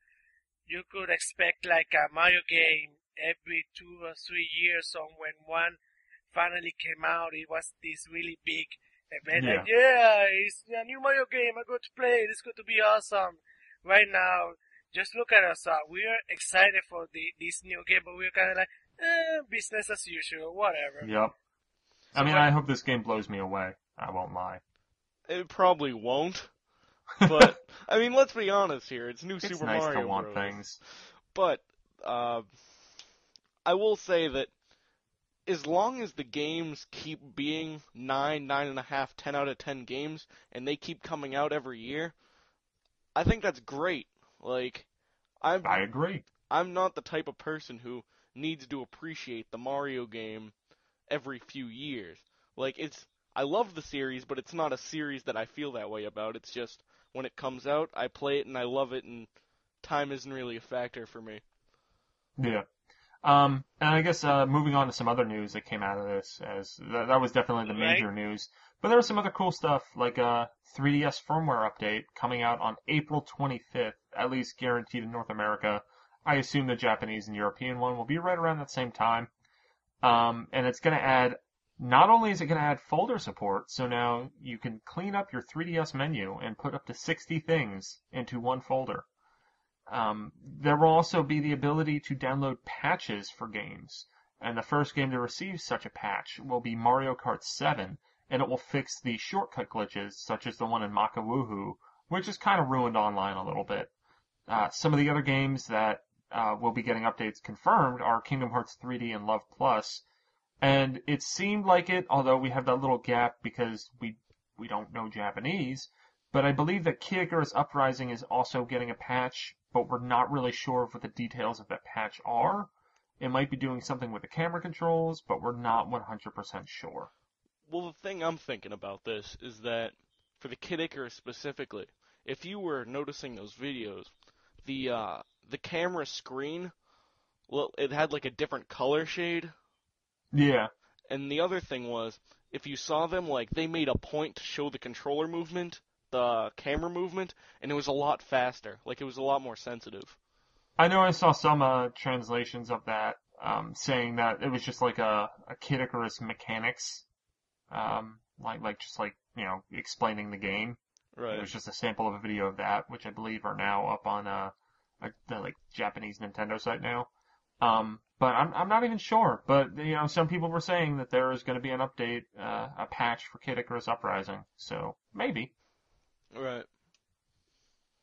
you could expect like a Mario game every two or three years. So when one finally came out, it was this really big event. Yeah. Like, yeah, it's a new Mario game. I'm going to play it. It's going to be awesome. Right now, just look at us. Uh, we're excited for the this new game, but we're kind of like, eh, business as usual, whatever. Yep. I mean, what- I hope this game blows me away. I won't lie. It probably won't. [laughs] But I mean, let's be honest here. It's new It's Super nice Mario to want Bros. things. But uh, I will say that as long as the games keep being nine, nine and a half, ten out of ten games, and they keep coming out every year, I think that's great. Like, I'm I agree. I'm not the type of person who needs to appreciate the Mario game every few years. Like it's I love the series, but it's not a series that I feel that way about. It's just when it comes out, I play it and I love it and time isn't really a factor for me. Yeah. Um, and I guess uh, moving on to some other news that came out of this, as that, that was definitely the Right. major news. But there was some other cool stuff, like a 3DS firmware update coming out on April 25th, at least guaranteed in North America. I assume the Japanese and European one will be right around that same time. Um, and it's going to add, not only is it going to add folder support, so now you can clean up your 3DS menu and put up to 60 things into one folder. Um, there will also be the ability to download patches for games, and the first game to receive such a patch will be Mario Kart 7, and it will fix the shortcut glitches, such as the one in Maka which is kind of ruined online a little bit. Uh, some of the other games that uh, will be getting updates confirmed are Kingdom Hearts 3D and Love Plus, and it seemed like it, although we have that little gap because we we don't know Japanese, but I believe that Kid Icarus Uprising is also getting a patch, but we're not really sure of what the details of that patch are. It might be doing something with the camera controls, but we're not 100% sure. Well, the thing I'm thinking about this is that for the Kid Icarus specifically, if you were noticing those videos, the uh, the camera screen, well, it had like a different color shade, Yeah, and the other thing was if you saw them, like they made a point to show the controller movement, the camera movement, and it was a lot faster. Like it was a lot more sensitive. I know I saw some uh, translations of that um, saying that it was just like a, a Kid Icarus mechanics, um, like like just like you know explaining the game. It was just a sample of a video of that, which I believe are now up on uh, a, the like Japanese Nintendo site now. Um, but I'm I'm not even sure. But you know, some people were saying that there is going to be an update, uh, a patch for Kid Icarus Uprising. So maybe. Right.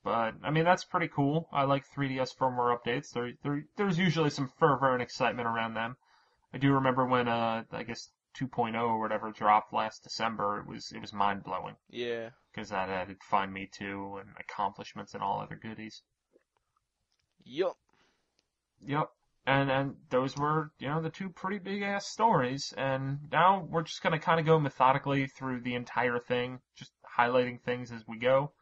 But I mean, that's pretty cool. I like 3DS firmware updates. There, there there's usually some fervor and excitement around them. I do remember when uh, I guess 2.0 or whatever dropped last December. It was it was mind blowing Yeah. because that added Find Mii II and accomplishments and all other goodies. Yup. Yep. And and those were, you know, the two pretty big ass stories. And now we're just gonna kind of go methodically through the entire thing, just highlighting things as we go.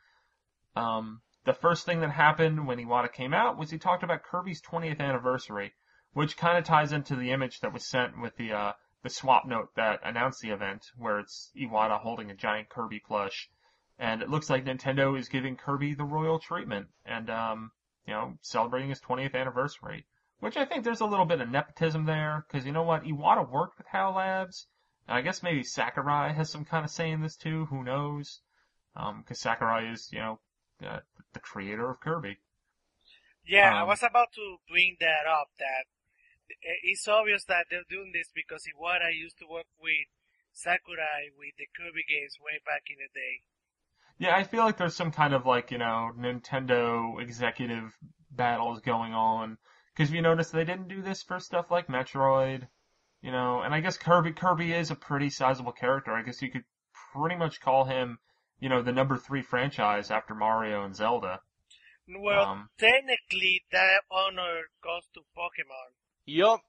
Um, the first thing that happened when Iwata came out was he talked about Kirby's 20th anniversary, which kind of ties into the image that was sent with the uh, the Swapnote that announced the event, where it's Iwata holding a giant Kirby plush, and it looks like Nintendo is giving Kirby the royal treatment, and um, you know, celebrating his 20th anniversary. Which I think there's a little bit of nepotism there, because you know what? Iwata worked with HAL Labs, and I guess maybe Sakurai has some kind of say in this too. Who knows? Because Sakurai is, you know, uh, the creator of Kirby. Yeah, I Um, was about to bring that up. That i- it's obvious that they're doing this because Iwata used to work with Sakurai with the Kirby games way back in the day. Yeah, I feel like there's some kind of like, you know, Nintendo executive battles going on. Because you notice they didn't do this for stuff like Metroid, you know, and I guess Kirby Kirby is a pretty sizable character. I guess you could pretty much call him, you know, the number three franchise after Mario and Zelda. Well, Um, technically, that honor goes to Pokemon. Yup.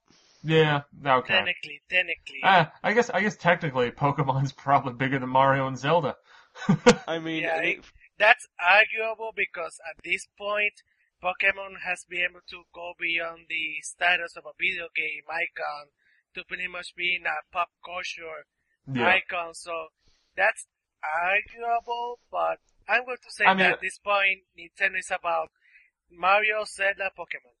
Yeah, okay. Technically, technically. Ah, I guess I guess technically Pokemon's [laughs] probably bigger than Mario and Zelda. [laughs] I mean, Yeah, it- it- That's arguable because at this point, Pokemon has been able to go beyond the status of a video game icon to pretty much being a pop culture yeah. icon. So that's arguable, but I'm going to say I mean- that at this point, Nintendo is about Mario, Zelda, Pokemon.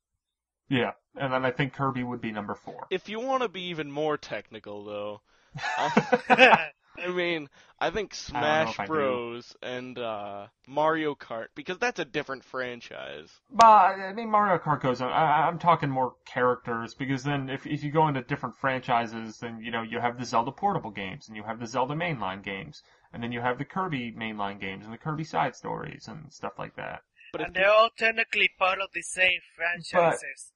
Yeah, and then I think Kirby would be number four. if you want to be even more technical, though, [laughs] I, [laughs] I mean, I think I don't know Smash I. Bros. and uh, Mario Kart because that's a different franchise. But I mean, Mario Kart goes. on. I, I'm talking more characters because then if if you go into different franchises, then you know you have the Zelda portable games and you have the Zelda mainline games, and then you have the Kirby mainline games and the Kirby side stories and stuff like that. But and they're all technically part of the same franchises.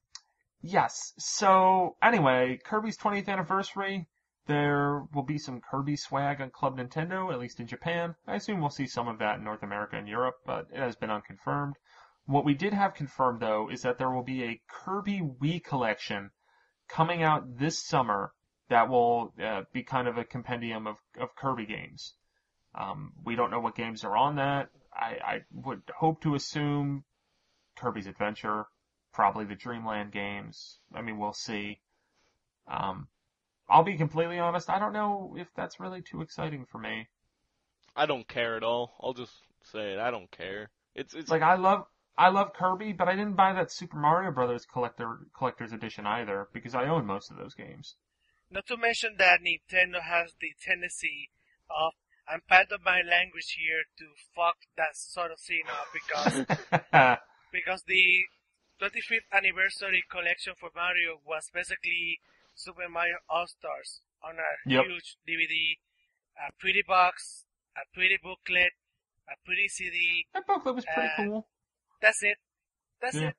Yes. So anyway, Kirby's 20th anniversary. There will be some Kirby swag on Club Nintendo, at least in Japan. I assume we'll see some of that in North America and Europe, but it has been unconfirmed. What we did have confirmed though is that there will be a Kirby Wii collection coming out this summer that will uh, be kind of a compendium of, of Kirby games. Um, we don't know what games are on that. I, I would hope to assume Kirby's Adventure, probably the Dreamland games. I mean, we'll see. Um, I'll be completely honest. I don't know if that's really too exciting for me. I don't care at all. I'll just say it. I don't care. It's it's It's like I love I love Kirby, but I didn't buy that Super Mario Brothers collector collector's edition either because I own most of those games. Not to mention that Nintendo has the tendency of, I'm part of my language here, to fuck that sort of thing up because, [laughs] because the 25th anniversary collection for Mario was basically Super Mario All-Stars on a Yep. huge DVD, a pretty box, a pretty booklet, a pretty CD. that booklet was pretty cool. That's it. That's Yeah. it.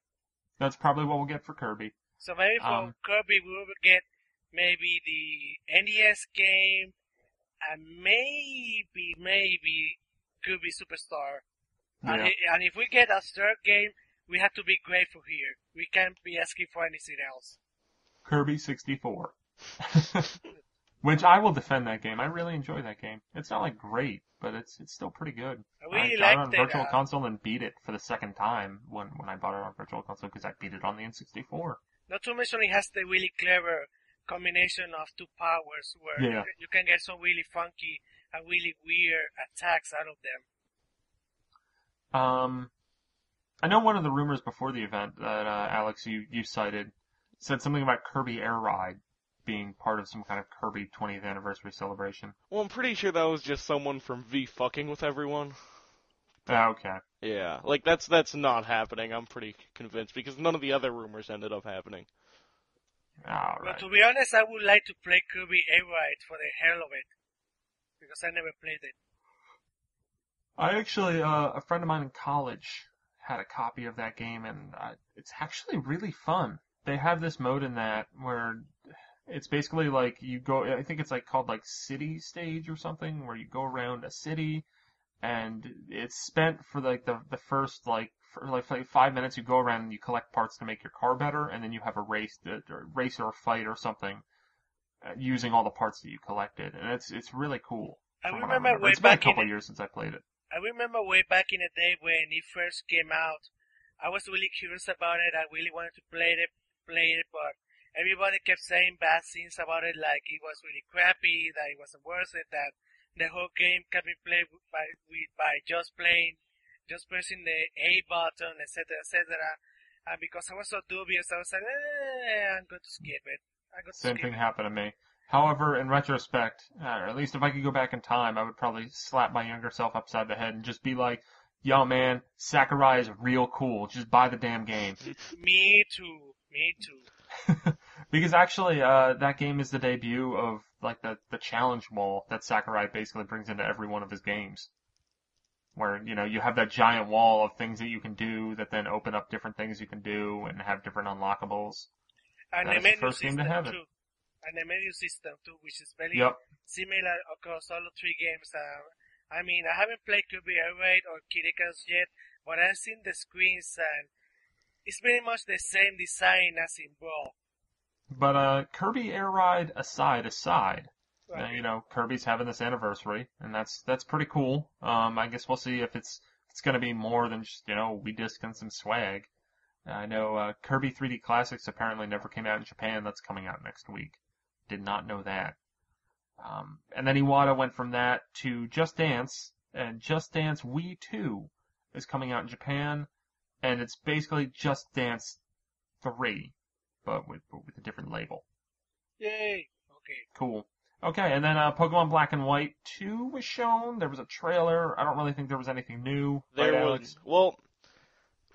That's probably what we'll get for Kirby. So maybe for Um, Kirby we will get maybe the NES game and maybe maybe Kirby Superstar. And, Yeah. i- and if we get a third game, we have to be grateful here. We can't be asking for anything else. Kirby 64. [laughs] Which I will defend that game. I really enjoy that game. It's not like great, but it's it's still pretty good. I really got it on. Virtual uh, Console and beat it for the second time when when I bought it on Virtual Console because I beat it on the N64. Not to mention it has the really clever combination of two powers where Yeah. you, you can get some really funky and really weird attacks out of them. Um, I know one of the rumors before the event that uh, Alex you you cited said something about Kirby Air Ride being part of some kind of Kirby 20th anniversary celebration. well, I'm pretty sure that was just someone from V fucking with everyone. Ah, okay. Yeah, like that's that's not happening. I'm pretty convinced because none of the other rumors ended up happening. All But to be honest, I would like to play Kirby Air Ride for the hell of it. Because I never played it. I actually, uh, a friend of mine in college had a copy of that game, and uh, it's actually really fun. They have this mode in that where it's basically like you go. I think it's like called like City Stage or something, where you go around a city, and it's spent for like the the first like for like fi- five minutes. You go around and you collect parts to make your car better, and then you have a race, that- or race or a fight or something, uh, using all the parts that you collected, and it's it's really cool. I from what remember way It's been a couple years since I played it. I remember way back in the day when it first came out, I was really curious about it. I really wanted to play it, play it, but everybody kept saying bad things about it, like it was really crappy, that it wasn't worth it, that the whole game can be played by by just playing, just pressing the A button, etc., etc. And because I was so dubious, I was like, eh, I'm going to skip it. To Same skip thing it. happened to me. However, in retrospect, uh, or at least if I could go back in time, I would probably slap my younger self upside the head and just be like, yo man, Sakurai is real cool. Just buy the damn game. [laughs] Me too. Me too. [laughs] because actually, uh, that game is the debut of, like, the, the challenge wall that Sakurai basically brings into every one of his games. Where, you know, you have that giant wall of things that you can do that then open up different things you can do and have different unlockables. And the the menu game to system have it. too. And the menu system too, which is very Yep. similar across all the three games. Uh, I mean, I haven't played Kirby Air Ride or Kid Icarus yet, but I've seen the screens and it's pretty much the same design as in Brawl. But, uh, Kirby Air Ride aside, aside, Right? you know, Kirby's having this anniversary, and that's that's pretty cool. Um, I guess we'll see if it's if it's gonna be more than just you know Wii disc and some swag. I know uh, Kirby 3D Classics apparently never came out in Japan. That's coming out next week. Did not know that. Um, and then Iwata went from that to Just Dance, and Just Dance Wii 2 is coming out in Japan, and it's basically Just Dance 3, but with but with a different label. Yay! Okay. Cool. Okay, and then uh, Pokemon Black and White 2 was shown. There was a trailer. I don't really think there was anything new. There right, was Alex? well,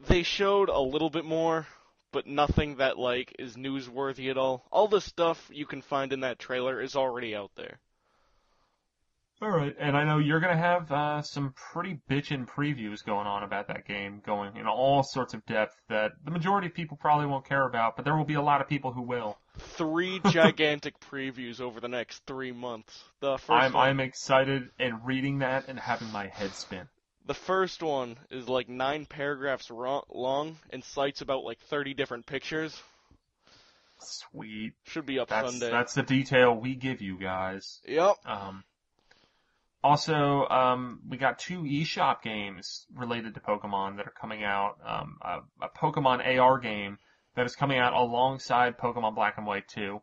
they showed a little bit more, but nothing that like is newsworthy at all. All the stuff you can find in that trailer is already out there. All right, and I know you're gonna have uh, some pretty bitchin' previews going on about that game, going in all sorts of depth that the majority of people probably won't care about, but there will be a lot of people who will. Three [laughs] gigantic previews over the next three months. The 1st I'm one, I'm excited and reading that and having my head spin. the first one is like nine paragraphs ro- long and cites about like 30 different pictures. Sweet. Should be up That's Sunday. that's the detail we give you guys. Yep. Um, Also, um, we got two eShop games related to Pokemon that are coming out. Um, a, a Pokemon AR game that is coming out alongside Pokemon Black and White 2.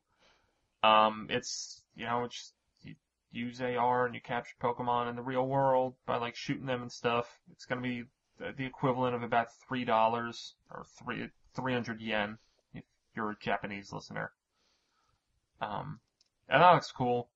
Um, it's, you know, it's, you use AR and you capture Pokemon in the real world by like shooting them and stuff. It's gonna be the, the equivalent of about $3 or three, 300 yen if you're a Japanese listener. Um, and that looks cool.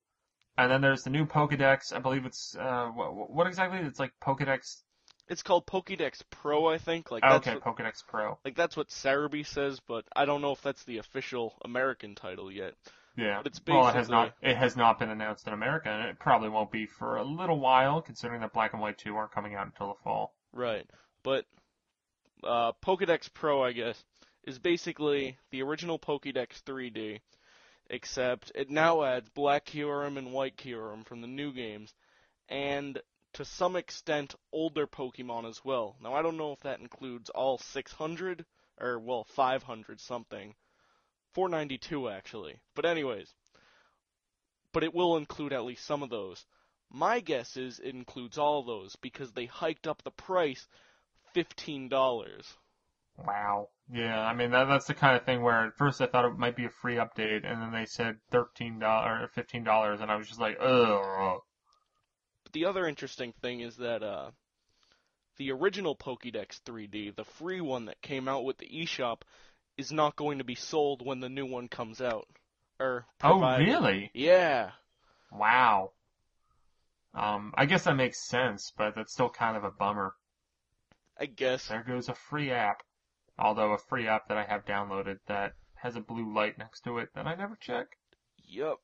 And then there's the new Pokedex. I believe it's uh, what, what exactly? It's like Pokedex. It's called Pokédex Pro, I think. Like that's okay, what, Pokedex Pro. like that's what Serebii says, but I don't know if that's the official American title yet. Yeah. But it's well, it has not. It has not been announced in America, and it probably won't be for a little while, considering that Black and White 2 aren't coming out until the fall. Right. But uh, Pokedex Pro, I guess, is basically the original Pokedex 3D, except it now adds Black Kyurem and White Kyurem from the new games, and to some extent older Pokemon as well. Now I don't know if that includes all 600 or well 500 something. 492 actually. But anyways, but it will include at least some of those. My guess is it includes all those because they hiked up the price fifteen dollars. Wow. Yeah, I mean that that's the kind of thing where at first I thought it might be a free update, and then they said thirteen dollars or fifteen dollars, and I was just like, ugh. But the other interesting thing is that uh, the original Pokédex 3D, the free one that came out with the eShop, is not going to be sold when the new one comes out. Or Oh, really? Yeah. Wow. Um, I guess that makes sense, but that's still kind of a bummer. I guess. There goes a free app. Although a free app that I have downloaded that has a blue light next to it that I never check. Yup.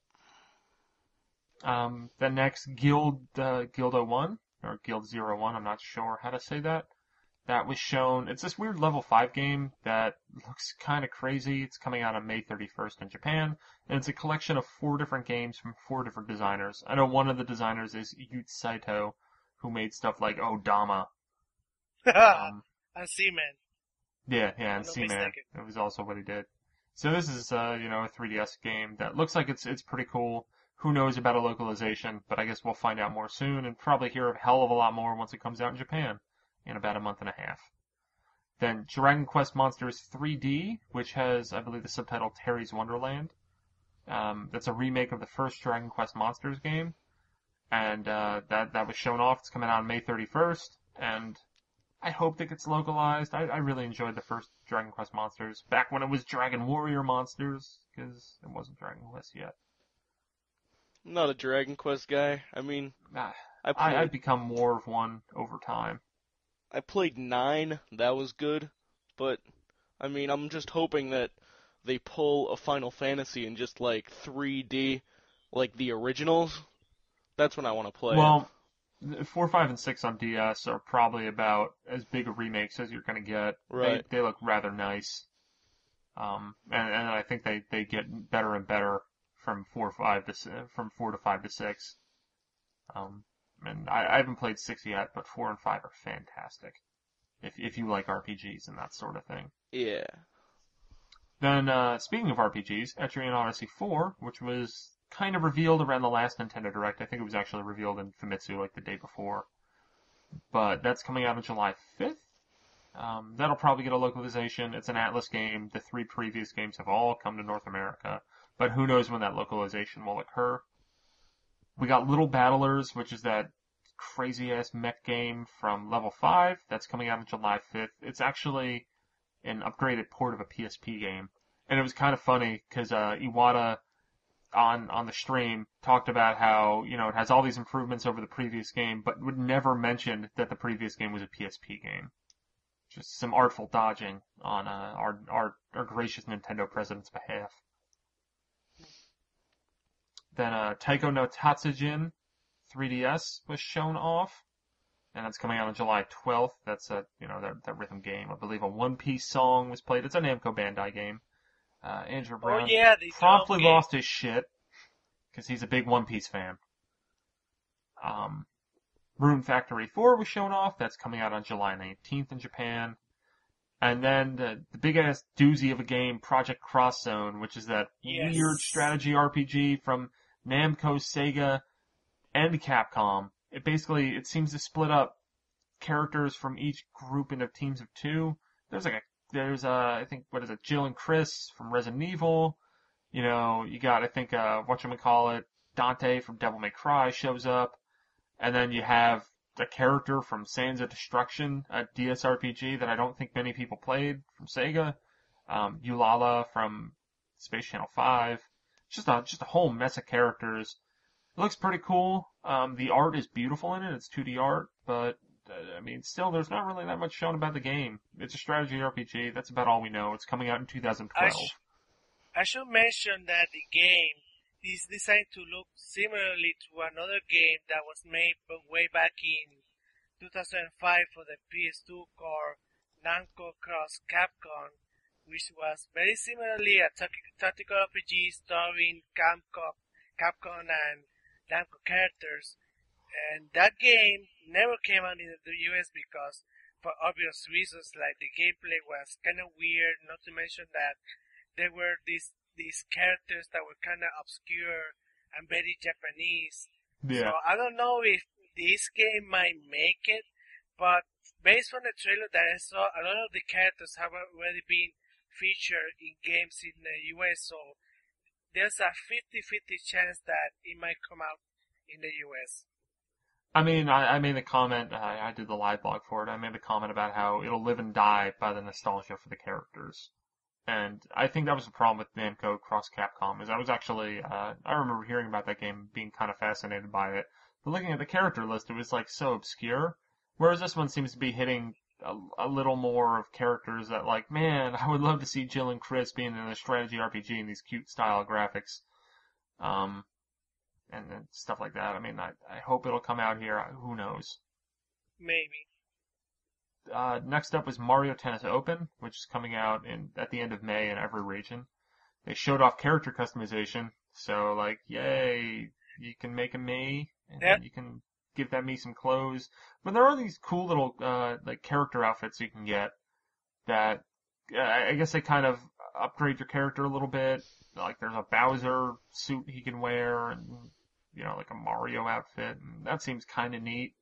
Um, the next Guild, uh, Guild 01, or Guild 01, I'm not sure how to say that. That was shown, it's this weird level 5 game that looks kinda crazy. It's coming out on May 31st in Japan, and it's a collection of four different games from four different designers. I know one of the designers is Yoot Saito, who made stuff like Odama. [laughs] Um, and Seaman. Yeah, yeah, and not It was also what he did. So this is, uh, you know, a 3DS game that looks like it's it's pretty cool. Who knows about a localization? But I guess we'll find out more soon, and probably hear a hell of a lot more once it comes out in Japan in about a month and a half. Then Dragon Quest Monsters 3D, which has, I believe, the subtitle Terry's Wonderland. Um, that's a remake of the first Dragon Quest Monsters game, and uh, that that was shown off. It's coming out on May 31st, and I hope it gets localized. I, I really enjoyed the first Dragon Quest Monsters back when it was Dragon Warrior Monsters, because it wasn't Dragon Quest yet. I'm not a Dragon Quest guy. I mean, Ah, I played, I, I've become more of one over time. I played nine. That was good, but I mean, I'm just hoping that they pull a Final Fantasy in just like 3D, like the originals. That's when I want to play. it. Well, four, five, and six on DS are probably about as big of remakes as you're going to get. Right. They, they look rather nice. Um, and, and I think they, they get better and better from four, five to from four to five to six. Um, and I, I haven't played six yet, but four and five are fantastic. If if you like RPGs and that sort of thing. yeah. Then, uh, speaking of RPGs, Etrian Odyssey 4, which was kind of revealed around the last Nintendo Direct. I think it was actually revealed in Famitsu like the day before. But that's coming out on July 5th. Um, that'll probably get a localization. It's an Atlus game. The three previous games have all come to North America. But who knows when that localization will occur. We got Little Battlers, which is that crazy ass mech game from Level 5. That's coming out on July 5th. It's actually an upgraded port of a PSP game. And it was kind of funny because uh, Iwata on on the stream talked about how you know it has all these improvements over the previous game, but would never mention that the previous game was a PSP game. Just some artful dodging on uh, our our our gracious Nintendo president's behalf. Then uh, Taiko no Tatsujin 3DS was shown off, and that's coming out on July 12th. That's a you know that that rhythm game. I believe a One Piece song was played. It's a Namco Bandai game. Uh, Andrew Brown Oh yeah, promptly lost his shit because he's a big One Piece fan. Um, Rune Factory 4 was shown off. That's coming out on July 19th in Japan. And then the, the big ass doozy of a game, Project Cross Zone, which is that Yes. weird strategy RPG from Namco, Sega, and Capcom. it basically it seems to split up characters from each group into teams of two. There's like a there's uh I think what is it Jill and Chris from Resident Evil. You know you got I think uh what call it Dante from Devil May Cry shows up, and then you have the character from Sands of Destruction, a DS RPG that I don't think many people played from Sega. Um, Ulala from Space Channel 5. Just a just a whole mess of characters. It looks pretty cool. Um, the art is beautiful in it. It's 2D art, but I mean, still, there's not really that much shown about the game. It's a strategy RPG. That's about all we know. It's coming out in 2012. I, sh- I should mention that the game is designed to look similarly to another game that was made way back in 2005 for the PS2 called Namco Cross Capcom, which was very similarly a tactical RPG starring Capcom, Capcom and Namco characters. And that game never came out in the US because, for obvious reasons, like the gameplay was kind of weird. Not to mention that there were these these characters that were kind of obscure and very Japanese. Yeah. So I don't know if this game might make it, but based on the trailer that I saw, a lot of the characters have already been featured in games in the US, so there's a 50-50 chance that it might come out in the US. I mean, I, I made a comment, I, did the live blog for it, I made a comment about how it'll live and die by the nostalgia for the characters. And I think that was the problem with Namco Cross Capcom is I was actually uh, I remember hearing about that game, being kind of fascinated by it. But looking at the character list, it was like so obscure. Whereas this one seems to be hitting a, a little more of characters that like, man, [laughs] I would love to see Jill and Chris being in a strategy RPG in these cute style graphics. Um, and, and stuff like that. I mean, I, I hope it'll come out here. Who knows? Maybe uh, next up was Mario Tennis Open, which is coming out in at the end of May in every region. They showed off character customization, so like, yay, you can make a Mii, and yep. you can give that Mii some clothes. But there are these cool little uh, like character outfits you can get that uh, I guess they kind of upgrade your character a little bit. Like there's a Bowser suit he can wear, and you know, like a Mario outfit, and that seems kind of neat.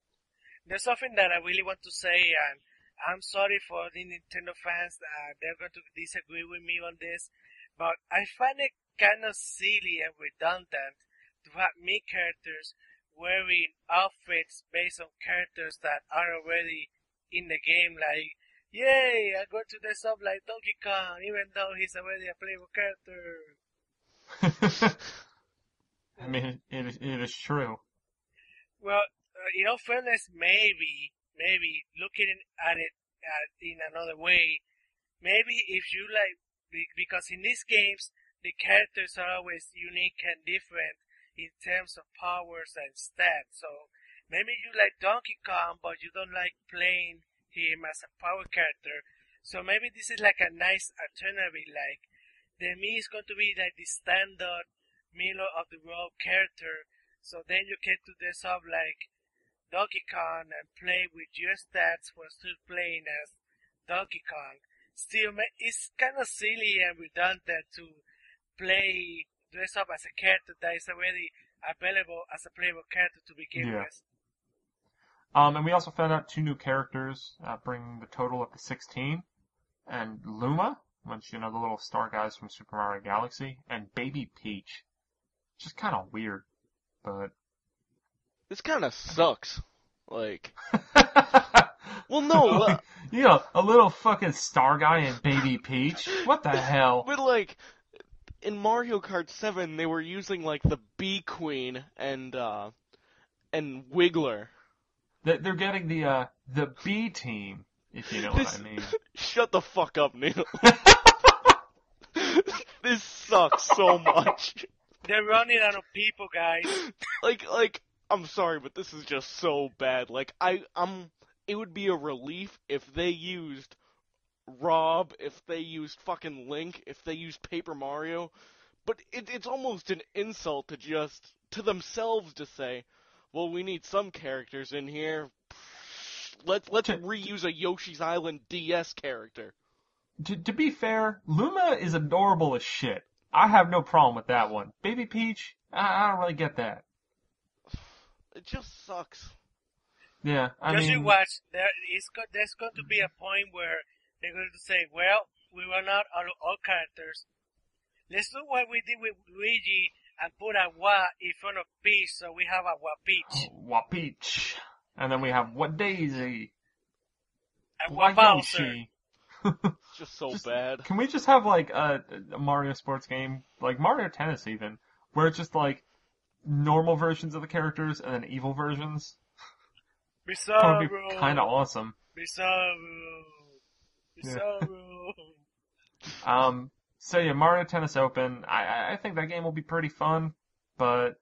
There's something that I really want to say, and I'm sorry for the Nintendo fans. Uh, they're going to disagree with me on this, but I find it kind of silly and redundant to have Mii characters wearing outfits based on characters that are already in the game. Like, yay, I go to dress up like Donkey Kong, even though he's already a playable character. [laughs] I mean, it, it, it is true. Well, uh, in all fairness, maybe maybe looking at it uh, in another way, maybe if you like, because in these games, the characters are always unique and different in terms of powers and stats. So maybe you like Donkey Kong, but you don't like playing him as a power character. So maybe this is like a nice alternative. Like the Mii is going to be like the standard middle of the road character. So then you get to dress up like Donkey Kong and play with your stats while still playing as Donkey Kong. Still, it's kind of silly and redundant that to play dress up as a character that is already available as a playable character to begin yeah. with. Um, and we also found out two new characters, uh, bringing the total up to 16. And Luma, which, you know, the little star guys from Super Mario Galaxy, and Baby Peach. Just kind of weird, but this kind of sucks. Like, [laughs] well, no, uh, [laughs] you know, a little fucking star guy and Baby Peach. What the hell? [laughs] But like, in Mario Kart 7, they were using like the Bee Queen and uh and Wiggler. They're getting the uh the B team, if you know what I mean. Shut the fuck up, Neal. this sucks so much. They're running out of people, guys. [laughs] like, like I'm sorry, but this is just so bad. Like I, I'm. It would be a relief if they used Rob, if they used fucking Link, if they used Paper Mario. But it, it's almost an insult to just to themselves to say, "Well, we need some characters in here. Let's let's reuse a Yoshi's Island DS character." To, to be fair, Luma is adorable as shit. I have no problem with that one. Baby Peach, I, I don't really get that. It just sucks. Yeah, I Just mean, you watch. There is go, there's going to be a point where they're going to say, "Well, we run out of all characters. Let's do what we did with Luigi and put a wa in front of Peach, so we have a wa Peach, [gasps] Wapeach. And then we have What Daisy? and wa Bowser." Yoshi. It's [laughs] just so Just- bad. Can we just have like a, a Mario sports game, like Mario Tennis even, where it's just like normal versions of the characters and then evil versions? [laughs] That would be kind of awesome. Bizarro, Yeah. [laughs] Um, so yeah, Mario Tennis Open. I- I I think that game will be pretty fun, but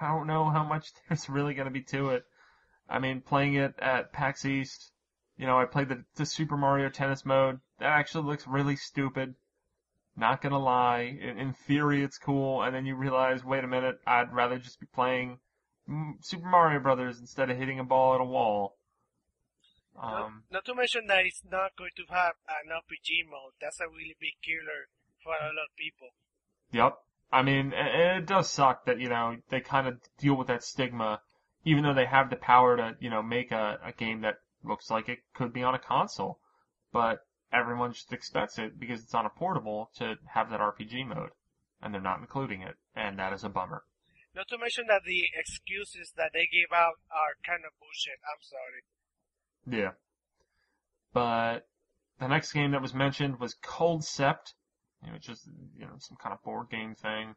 I don't know how much there's really going to be to it. I mean, playing it at PAX East, you know, I played the, the Super Mario Tennis mode. That actually looks really stupid. Not gonna lie. In, in theory, it's cool, and then you realize, wait a minute, I'd rather just be playing Super Mario Brothers instead of hitting a ball at a wall. Not, Um, not to mention that it's not going to have an RPG mode. That's a really big killer for a lot of people. Yep. I mean, it, it does suck that, you know, they kind of deal with that stigma, even though they have the power to, you know, make a, a game that looks like it could be on a console. But everyone just expects it because it's on a portable to have that RPG mode. And they're not including it. And that is a bummer. Not to mention that the excuses that they gave out are kind of bullshit. I'm sorry. Yeah. But the next game that was mentioned was Culdcept, which is, you know, some kind of board game thing.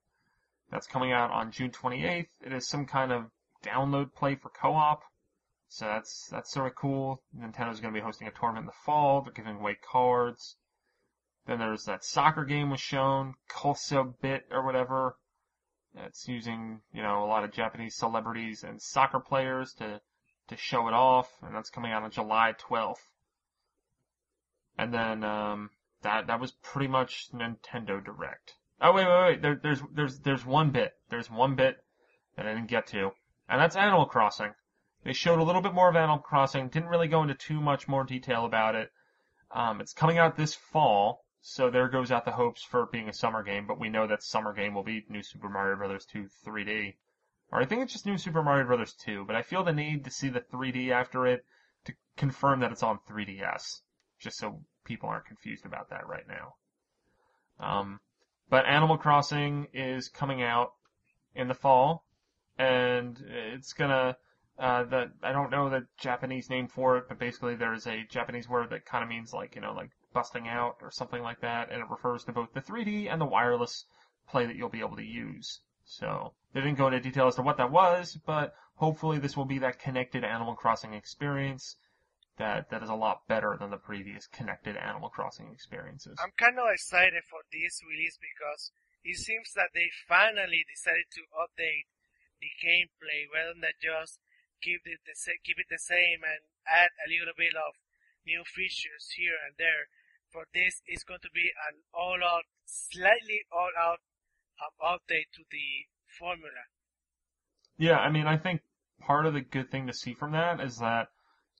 That's coming out on June 28th. It is some kind of download play for co-op. So that's, that's sort of cool. Nintendo's gonna be hosting a tournament in the fall. They're giving away cards. Then there's that soccer game was shown, Calciobit or whatever. It's using, you know, a lot of Japanese celebrities and soccer players to to show it off, and that's coming out on July 12th. And then um, that that was pretty much Nintendo Direct. Oh wait, wait, wait. There, there's there's there's one bit. There's one bit that I didn't get to, and that's Animal Crossing. They showed a little bit more of Animal Crossing. Didn't really go into too much more detail about it. Um, it's coming out this fall, so there goes out the hopes for it being a summer game. But we know that summer game will be New Super Mario Bros. 2 3D. Or I think it's just New Super Mario Bros. 2, but I feel the need to see the 3D after it to confirm that it's on 3DS, just so people aren't confused about that right now. Um, but Animal Crossing is coming out in the fall, and it's gonna, uh, the, I don't know the Japanese name for it, but basically there's a Japanese word that kind of means like, you know, like busting out or something like that, and it refers to both the 3D and the wireless play that you'll be able to use. So they didn't go into detail as to what that was, but hopefully this will be that connected Animal Crossing experience that that is a lot better than the previous connected Animal Crossing experiences. I'm kind of excited for this release because it seems that they finally decided to update the gameplay rather than just keep it the sa- keep it the same and add a little bit of new features here and there. For this, it's going to be an all-out, slightly all-out um, update to the formula. Yeah, I mean, I think part of the good thing to see from that is that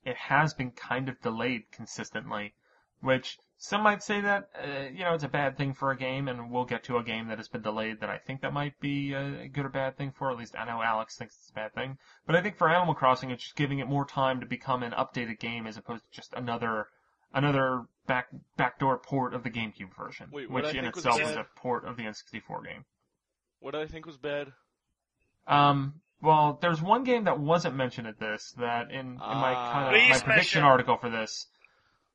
it has been kind of delayed consistently, which some might say that, uh, you know, it's a bad thing for a game, and we'll get to a game that has been delayed that I think that might be a good or bad thing for. At least I know Alex thinks it's a bad thing. But I think for Animal Crossing, it's just giving it more time to become an updated game as opposed to just another, another back, backdoor port of the GameCube version, Wait, which in think was itself is a port of the N64 game. What I think was bad. Um, well, there's one game that wasn't mentioned at this that in, in my Ah. kind of my prediction mention. article for this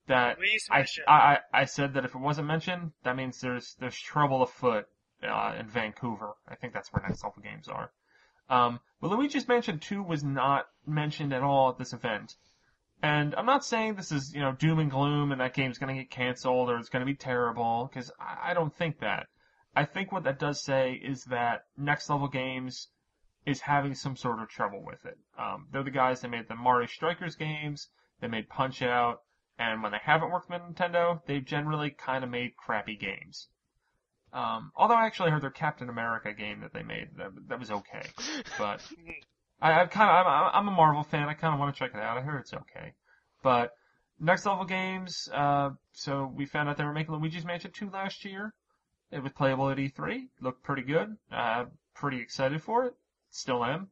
that I. I I said that if it wasn't mentioned, that means there's there's trouble afoot uh, in Vancouver. I think that's where Next Level Games are. Um, but Luigi's Mansion 2 was not mentioned at all at this event. And I'm not saying this is, you know, doom and gloom and that game's gonna get canceled or it's gonna be terrible, because I, I don't think that. I think what that does say is that Next Level Games is having some sort of trouble with it. Um, they're the guys that made the Mario Strikers games, they made Punch Out, and when they haven't worked with Nintendo, they've generally kind of made crappy games. Um, although I actually heard their Captain America game that they made that, that was okay, but [laughs] I, I kind of I'm, I'm a Marvel fan. I kind of want to check it out. I heard it's okay, but next level games. Uh, so we found out they were making Luigi's Mansion 2 last year. It was playable at E3. Looked pretty good. Uh, pretty excited for it. Still am.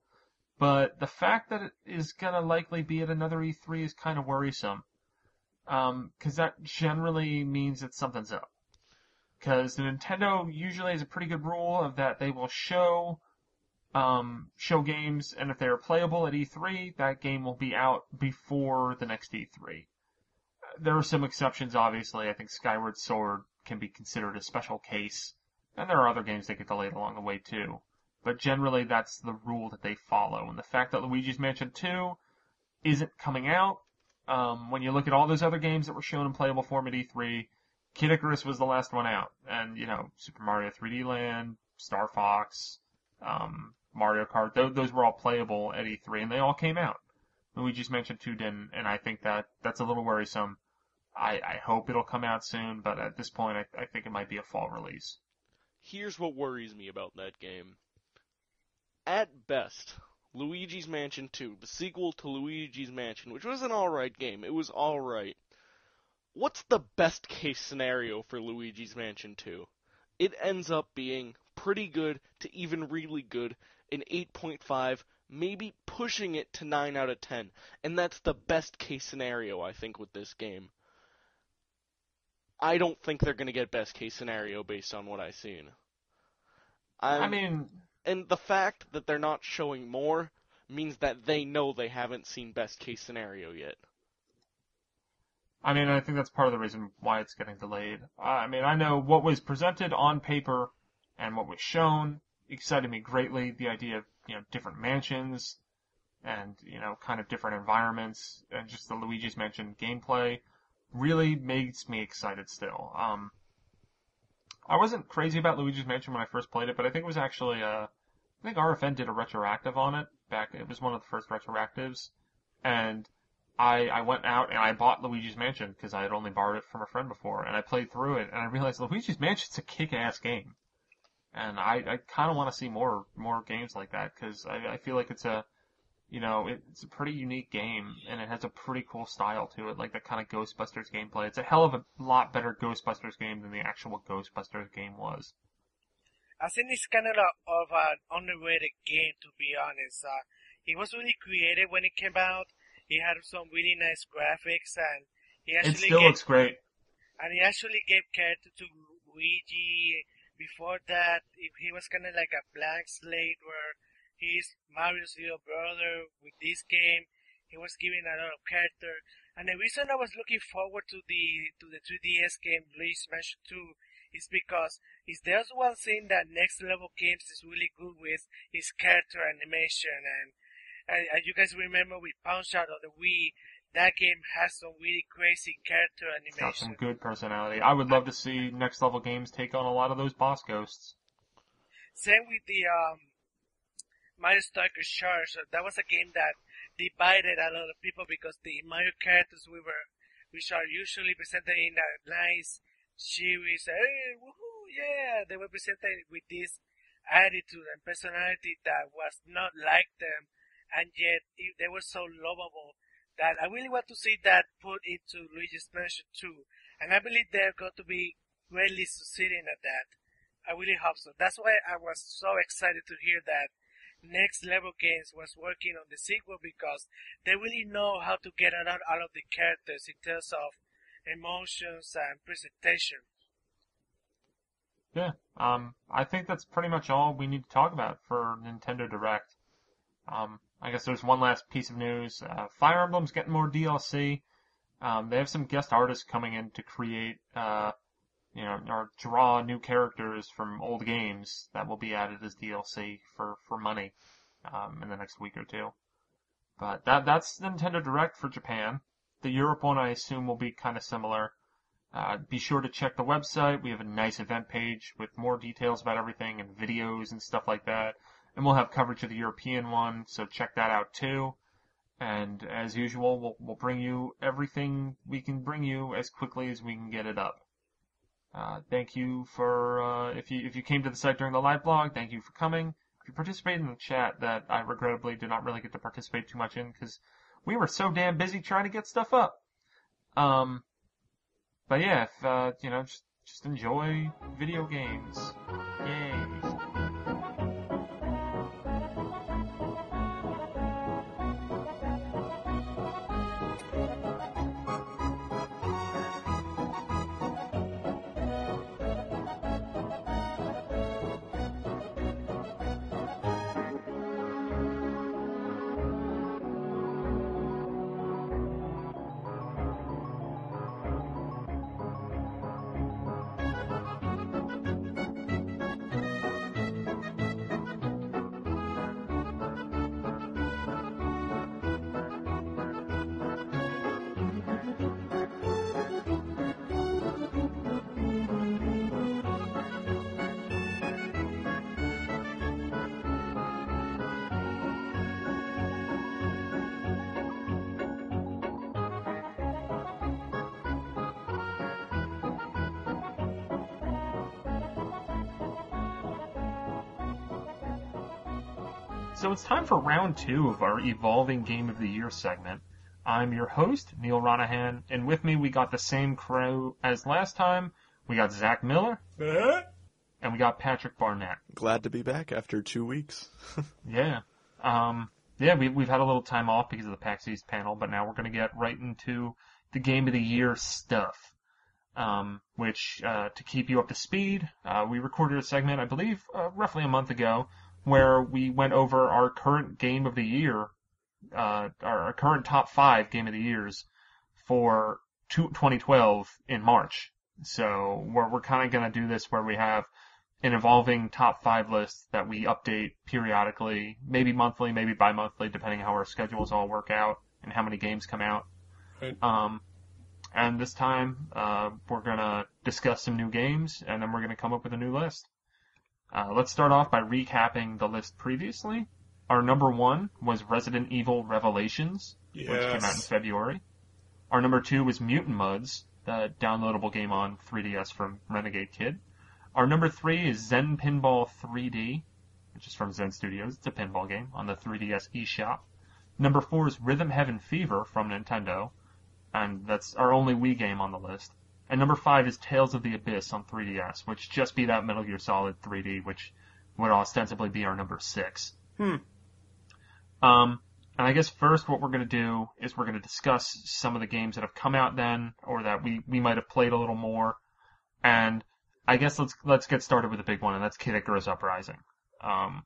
but the fact that it is gonna likely be at another E3 is kind of worrisome. Um, cause that generally means that something's up. Cause Nintendo usually has a pretty good rule of that they will show, um, show games, and if they are playable at E3, that game will be out before the next E3. There are some exceptions, obviously. I think Skyward Sword can be considered a special case, and there are other games that get delayed along the way too. But generally, that's the rule that they follow. And the fact that Luigi's Mansion 2 isn't coming out, um, when you look at all those other games that were shown in playable form at E3, Kid Icarus was the last one out. And, you know, Super Mario 3D Land, Star Fox, um, Mario Kart, those, those were all playable at E3 and they all came out. Luigi's Mansion 2 didn't, and I think that that's a little worrisome. I, I hope it'll come out soon, but at this point, I, I think it might be a fall release. Here's what worries me about that game. At best, Luigi's Mansion 2, the sequel to Luigi's Mansion, which was an alright game, it was alright. What's the best case scenario for Luigi's Mansion 2? It ends up being pretty good to even really good, an 8.5, maybe pushing it to 9 out of 10. And that's the best case scenario, I think, with this game. I don't think they're going to get best case scenario based on what I've seen. I'm, I mean, and the fact that they're not showing more means that they know they haven't seen best case scenario yet. I mean, I think that's part of the reason why it's getting delayed. Uh, I mean, I know what was presented on paper and what was shown excited me greatly. The idea of, you know, different mansions and, you know, kind of different environments and just the Luigi's Mansion gameplay really makes me excited still. Um, I wasn't crazy about Luigi's Mansion when I first played it, but I think it was actually, uh, I think RFN did a retroactive on it back, it was one of the first retroactives, and I, I went out and I bought Luigi's Mansion because I had only borrowed it from a friend before, and I played through it, and I realized Luigi's Mansion's a kick-ass game. And I, I kind of want to see more, more games like that, because I, I feel like it's a, you know, it's a pretty unique game, and it has a pretty cool style to it, like the kind of Ghostbusters gameplay. It's a hell of a lot better Ghostbusters game than the actual Ghostbusters game was. I think it's kind of, a, of an underrated game, to be honest. Uh, it was really creative when it came out. It had some really nice graphics, and he actually It still gave, looks great. and he actually gave character to Luigi. Before that, he was kind of like a blank slate where he's Mario's little brother. With this game, he was given a lot of character. And the reason I was looking forward to the to the 3DS game Luigi's Mansion 2 is because is there's one thing that Next Level Games is really good with is character animation and and, and you guys remember with Punch Out of the Wii, that game has some really crazy character It's got some good personality. I would love to see next level games take on a lot of those boss ghosts. Same with the um, Mario Strikers Charge. That was a game that divided a lot of people because the Mario characters we were, which are usually presented in a nice series, hey, woohoo, yeah, they were presented with this attitude and personality that was not like them, and yet they were so lovable that I really want to see that put into Luigi's Mansion 2, and I believe they're going to be greatly succeeding at that. I really hope so. That's why I was so excited to hear that Next Level Games was working on the sequel because they really know how to get out of the characters in terms of emotions and presentation. Yeah, um, I think that's pretty much all we need to talk about for Nintendo Direct. Um, I guess there's one last piece of news. Uh, Fire Emblem's getting more DLC. Um, they have some guest artists coming in to create, uh, you know, or draw new characters from old games that will be added as DLC for, for money, um, in the next week or two. But that, that's Nintendo Direct for Japan. The Europe one, I assume, will be kind of similar. Uh, be sure to check the website. We have a nice event page with more details about everything and videos and stuff like that. And we'll have coverage of the European one, so check that out too. And as usual, we'll, we'll bring you everything we can bring you as quickly as we can get it up. Uh, thank you for, uh, if you, if you came to the site during the live blog, thank you for coming. If you participated in the chat that I regrettably did not really get to participate too much in because we were so damn busy trying to get stuff up. Um, but yeah, if, uh, you know, just, just enjoy video games. Yay. So it's time for round two of our Evolving Game of the Year segment. I'm your host, Neal Ronaghan, and with me we got the same crew as last time. We got Zach Miller, [laughs] and we got Patrick Barnett. Glad to be back after two weeks. [laughs] Yeah. Um, yeah, we, we've had a little time off because of the PAX East panel, but now we're going to get right into the Game of the Year stuff. Um, which, uh, to keep you up to speed, uh, we recorded a segment, I believe, uh, roughly a month ago, where we went over our current Game of the Year, uh, our, current top five Game of the Years for 2012 in March. So we're, we're kind of going to do this where we have an evolving top five list that we update periodically, maybe monthly, maybe bi-monthly, depending how our schedules all work out and how many games come out. Right. Um, and this time, uh, we're gonna discuss some new games, and then we're gonna come up with a new list. Uh, let's start off by recapping the list previously. Our number one was Resident Evil Revelations, which came out in February. Our number two was Mutant Mudds, the downloadable game on 3DS from Renegade Kid. Our number three is Zen Pinball 3D, which is from Zen Studios. It's a pinball game on the 3DS eShop. Number four is Rhythm Heaven Fever from Nintendo, and that's our only Wii game on the list. And number five is Tales of the Abyss on 3DS, which just beat out Metal Gear Solid 3D, which would ostensibly be our number six. Hmm. Um, and I guess first what we're going to do is we're going to discuss some of the games that have come out then, or that we, we might have played a little more. And I guess let's let's get started with the big one, and that's Kid Icarus Uprising. Um,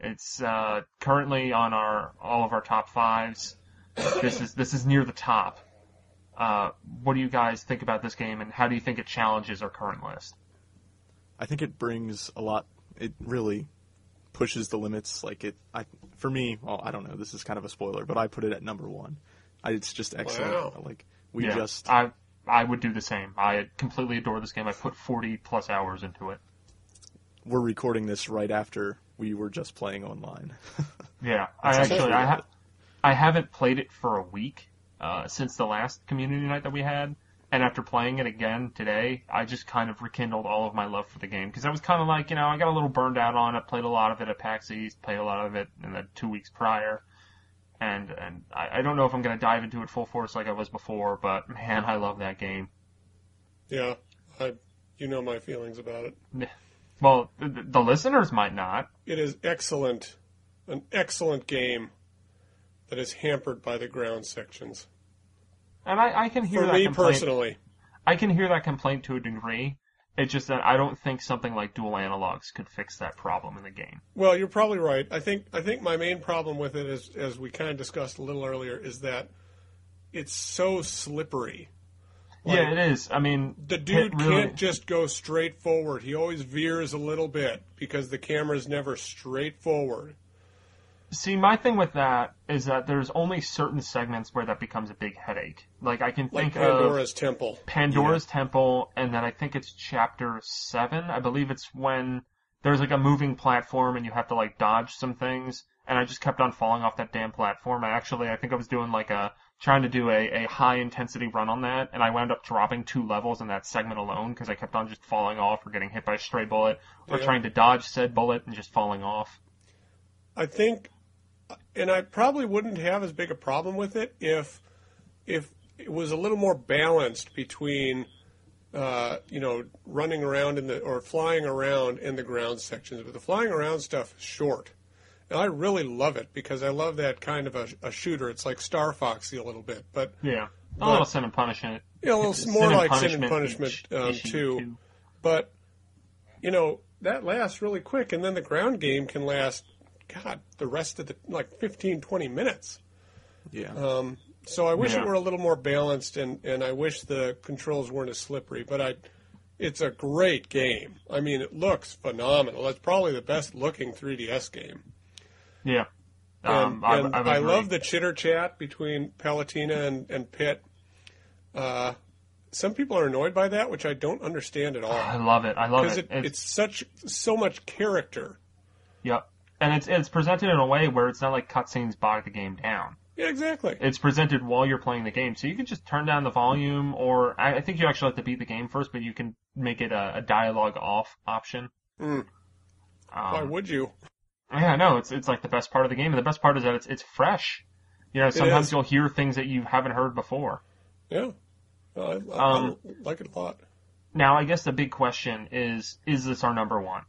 it's uh, currently on our all of our top fives. This is this is near the top. Uh, what do you guys think about this game, and how do you think it challenges our current list? I think it brings a lot. It really pushes the limits. Like it, I for me, well, I don't know. This is kind of a spoiler, but I put it at number one. I, it's just excellent. Wow. Like we yeah, just I I would do the same. I completely adore this game. I put 40 plus hours into it. we're recording this right after we were just playing online. [laughs] Yeah, I actually actually I, ha- I haven't played it for a week uh, since the last community night that we had, and after playing it again today, I just kind of rekindled all of my love for the game because I was kind of like you know I got a little burned out on it. Played a lot of it at PAX East, played a lot of it in the two weeks prior, and and I, I don't know if I'm gonna dive into it full force like I was before, but man, I love that game. Yeah, I, you know my feelings about it. Well, the, the listeners might not. It is excellent, an excellent game that is hampered by the ground sections. And I, I can hear For that me complaint. personally, I can hear that complaint to a degree. It's just that I don't think something like dual analogs could fix that problem in the game. well, you're probably right. I think I think my main problem with it is, as we kind of discussed a little earlier, is that it's so slippery. Like, yeah, it is. I mean, The dude really, can't just go straight forward. He always veers a little bit because the camera's never straight forward. See. My thing with that is that there's only certain segments where that becomes a big headache. Like I can Like think of Pandora's Temple. Pandora's Temple, and then I think it's chapter seven. I believe it's when there's like a moving platform and you have to like dodge some things. And I just kept on falling off that damn platform. I actually, I think I was doing like a trying to do a, a high intensity run on that, and I wound up dropping two levels in that segment alone because I kept on just falling off or getting hit by a stray bullet or Yeah. trying to dodge said bullet and just falling off. I think, and I probably wouldn't have as big a problem with it if if it was a little more balanced between, uh, you know, running around in the or flying around in the ground sections. But the flying around stuff is short, and I really love it because I love that kind of a, a shooter. It's like Star Foxy a little bit, but Yeah, a But- little sin and punishment. know, a little Sin more like Sin and Punishment um, too. But you know that lasts really quick, and then the ground game can last, God, the rest of the like 15, 20 minutes. yeah. Um, so I wish Yeah. it were a little more balanced, and, and I wish the controls weren't as slippery. But I, it's a great game. I mean, it looks phenomenal. It's probably the best looking 3DS game. Yeah. And, Um, I, and I, would I love the chitter chat between Palutena and, and Pit. Uh, some people are annoyed by that, which I don't understand at all. I love it. I love it. it, it's such so much character. Yep. And it's it's presented in a way where it's not like cutscenes bog the game down. Yeah, exactly. It's presented while you're playing the game, so you can just turn down the volume, or I, I think you actually have to beat the game first, but you can make it a, a dialogue off option. Mm. Why Um, would you? Yeah, no, it's it's like the best part of the game, and the best part is that it's it's fresh. You know, sometimes you'll hear things that you haven't heard before. Yeah, I, I, Um, I like it a lot. Now, I guess the big question is: Is this our number one?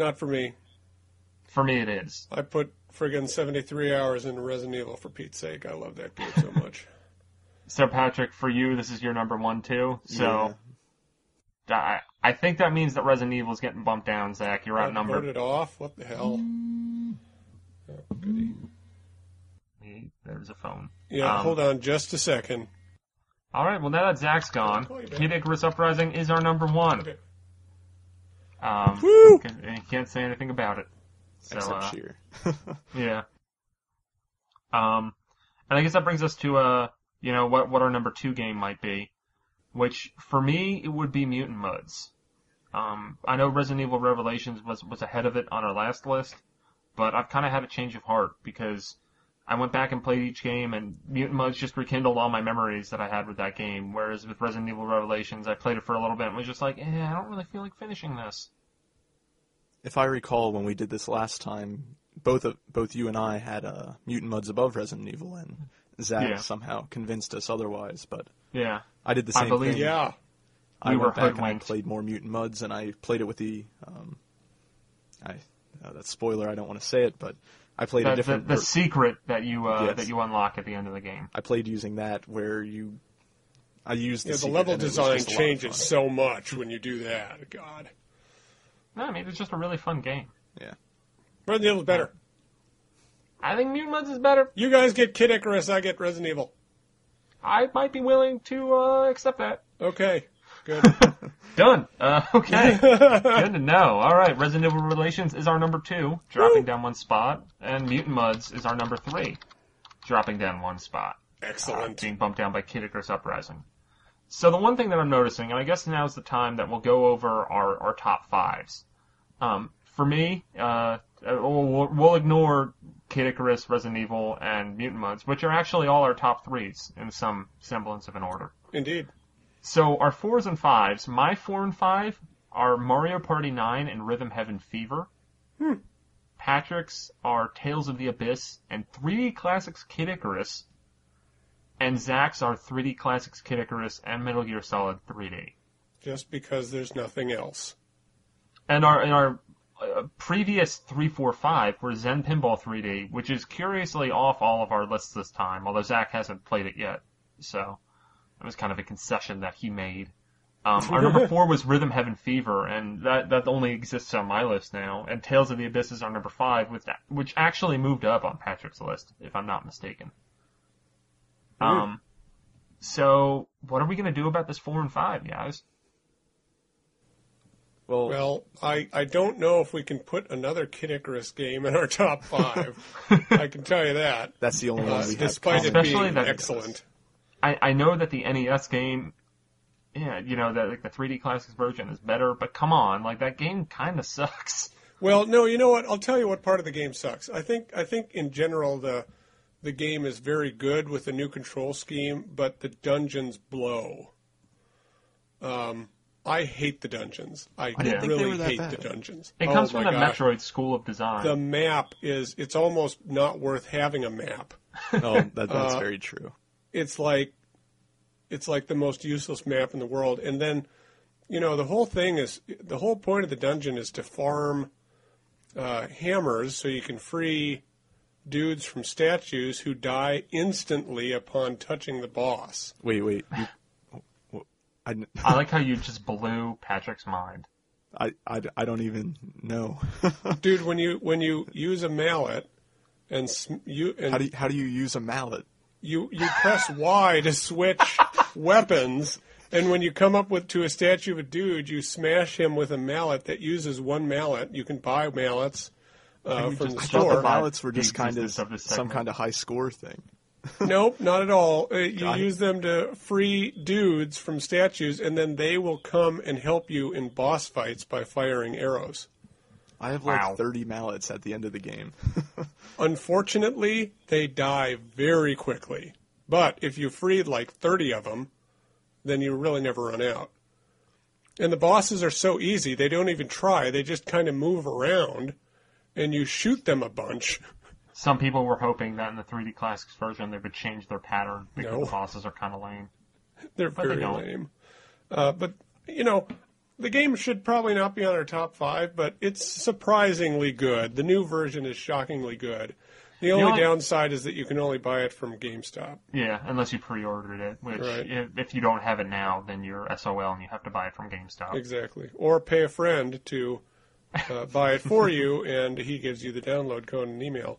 Not for me. For me, it is. I put friggin' 73 hours into Resident Evil for Pete's sake. I love that game so [laughs] much. So, Patrick, for you, this is your number one too. So, I I think that means that Resident Evil is getting bumped down. Zach, you're I outnumbered. voted off. What the hell? Oh, goody. There's a phone. Yeah, Um, hold on just a second. All right. Well, now that Zach's gone. Kid Icarus Uprising is our number one. Okay. Um, Woo! and you can't say anything about it. So, Except uh, cheer. [laughs] Yeah. Um, and I guess that brings us to uh, you know, what what our number two game might be, which for me it would be Mutant Mudds. Um, I know Resident Evil Revelations was was ahead of it on our last list, but I've kind of had a change of heart because I went back and played each game, and Mutant Mudds just rekindled all my memories that I had with that game. Whereas with Resident Evil Revelations, I played it for a little bit and was just like, eh, I don't really feel like finishing this. If I recall, when we did this last time, both of, both you and I had uh, Mutant Mudds above Resident Evil, and Zach Yeah. somehow convinced us otherwise. But Yeah. I did the I same believe- thing. Yeah. I We went were back and I played more Mutant Mudds, and I played it with the. Um, I uh, that's spoiler. I don't want to say it, but I played The, a different. the ver- secret that you uh, Yes. that you unlock at the end of the game. I played using that where you. I used the, Yeah, the level and it was design just a lot of changes so much when you do that. God. No, I mean it's just a really fun game. Yeah. Resident Evil's better. I think Mutant Mudds is better. You guys get Kid Icarus, I get Resident Evil. I might be willing to uh, accept that. Okay. Good. [laughs] Done. Uh, okay. [laughs] Good to know. All right. Resident Evil Relations is our number two, dropping down one spot, and Mutant Mudds is our number three, dropping down one spot. uh, Excellent. being bumped down by Kid Icarus Uprising. So the one thing that I'm noticing, and I guess now is the time that we'll go over our, our top fives. Um, for me, uh, we'll, we'll ignore Kid Icarus, Resident Evil, and Mutant Mudds, which are actually all our top threes in some semblance of an order. Indeed. So our fours and fives, my four and five are Mario Party 9 and Rhythm Heaven Fever. Patrick's are Tales of the Abyss and 3D Classics Kid Icarus. And Zach's are 3D Classics Kid Icarus and Metal Gear Solid 3D. Just because there's nothing else. And our and our uh, previous three, four, five were Zen Pinball 3D, which is curiously off all of our lists this time, although Zach hasn't played it yet. So it was kind of a concession that he made. Um, our [laughs] number four was Rhythm Heaven Fever, and that that only exists on my list now. And Tales of the Abyss is our number five, which which actually moved up on Patrick's list, if I'm not mistaken. Um, so what are we gonna do about this four and five, guys? Well, Well, I, I don't know if we can put another Kid Icarus game in our top five. [laughs] [laughs] I can tell you that. that's the only Uh, one we have. despite it being that- excellent. I, I know that the NES game, yeah, you know, that like the 3D Classics version is better, but come on, like that game kind of sucks. [laughs] Well, no, you know what? I'll tell you what part of the game sucks. I think I think in general the the game is very good with the new control scheme, but the dungeons blow. Um, I hate the dungeons. I, I didn't think they really hate bad. the dungeons. It Oh comes my from the gosh. Metroid School of Design. The map is it's almost not worth having a map. [laughs] oh, that, that's uh, very true. It's like it's like the most useless map in the world. And then, you know, the whole thing is the whole point of the dungeon is to farm uh, hammers so you can free dudes from statues who die instantly upon touching the boss. Wait, wait. You, [sighs] w- I, I like [laughs] how you just blew Patrick's mind. I, I, I don't even know. [laughs] Dude, when you when you use a mallet and sm- you and how do you, how do you use a mallet? You you press Y to switch [laughs] weapons, and when you come up with to a statue of a dude, you smash him with a mallet that uses one mallet. You can buy mallets uh, from just the I thought store. the mallets were just kind of existence of this some kind of high score thing. nope, not at all. Uh, you Got it. use them to free dudes from statues, and then they will come and help you in boss fights by firing arrows. I have like Wow. 30 mallets at the end of the game. [laughs] Unfortunately, they die very quickly. But if you freed like 30 of them, then you really never run out. And the bosses are so easy, they don't even try. They just kind of move around and you shoot them a bunch. [laughs] Some people were hoping that in the 3D Classics version they would change their pattern because No. the bosses are kind of lame. They're But very don't. lame. Uh, but you know, the game should probably not be on our top five, but it's surprisingly good. The new version is shockingly good. The only only- downside is that you can only buy it from GameStop. Yeah, unless you pre-ordered it, which Right. if, if you don't have it now, then you're SOL and you have to buy it from GameStop. Exactly. Or pay a friend to uh, [laughs] buy it for you, and he gives you the download code and email.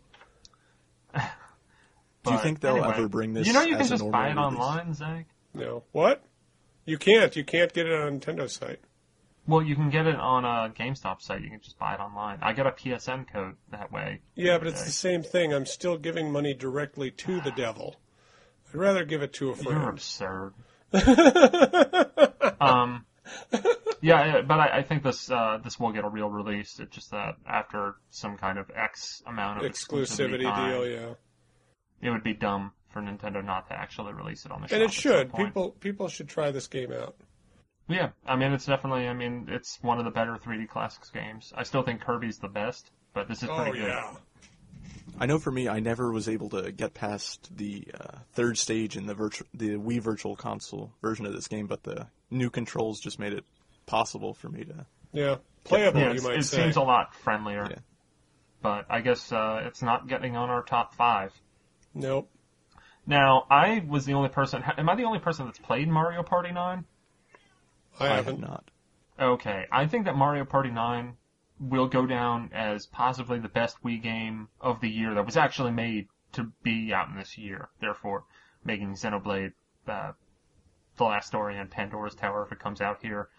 [laughs] Do you think they'll anyway, ever bring this You know, you can just buy it release? online, Zach. No. What? You can't. You can't get it on Nintendo's site. Well, you can get it on a GameStop site. You can just buy it online. I got a PSN code that way. Yeah, but it's the same thing. I'm still giving money directly to the devil. I'd rather give it to a You're friend. absurd. [laughs] um, yeah, but I, I think this uh, this will get a real release. It's just that after some kind of X amount of Exclusivity time, deal, yeah. It would be dumb for Nintendo not to actually release it on the. And it should. People people should try this game out. Yeah, I mean it's definitely. I mean it's one of the better 3D classics games. I still think Kirby's the best, but this is Oh pretty good. yeah. I know for me, I never was able to get past the uh, third stage in the virtual, the Wii Virtual Console version of this game, but the new controls just made it possible for me to. Yeah. Playable, Yeah, you might it say. seems a lot friendlier. Yeah. But I guess uh, it's not getting on our top five. Nope. Now, I was the only person. Am I the only person that's played Mario Party 9? I, I have haven't. not. Okay, I think that Mario Party 9 will go down as possibly the best Wii game of the year that was actually made to be out in this year. Therefore, making Xenoblade, uh, The Last Story, and Pandora's Tower, if it comes out here,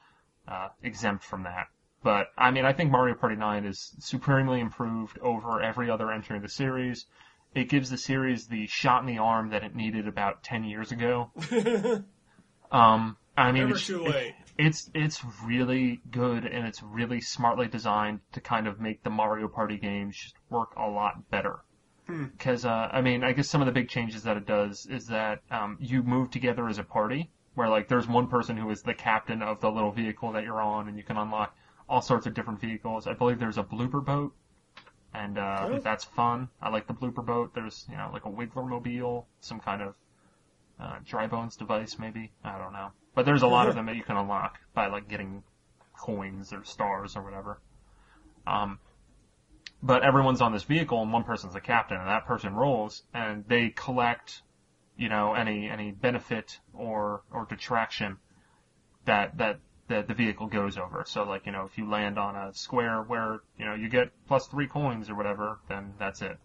uh, exempt from that. But, I mean, I think Mario Party 9 is supremely improved over every other entry in the series. It gives the series the shot in the arm that it needed about 10 years ago. [laughs] um, I mean, Never it's, too it- late. It's it's really good and it's really smartly designed to kind of make the Mario Party games just work a lot better. Because uh, I mean, I guess some of the big changes that it does is that um, you move together as a party, where like there's one person who is the captain of the little vehicle that you're on, and you can unlock all sorts of different vehicles. I believe there's a blooper boat, and uh, Oh. that's fun. I like the blooper boat. There's you know like a Wiggler mobile, some kind of uh, dry bones device maybe. I don't know. But there's a lot of them that you can unlock by like getting coins or stars or whatever. Um, but everyone's on this vehicle and one person's the captain and that person rolls and they collect, you know, any, any benefit or, or detraction that, that, that the vehicle goes over. So like, you know, if you land on a square where, you know, you get plus three coins or whatever, then that's it.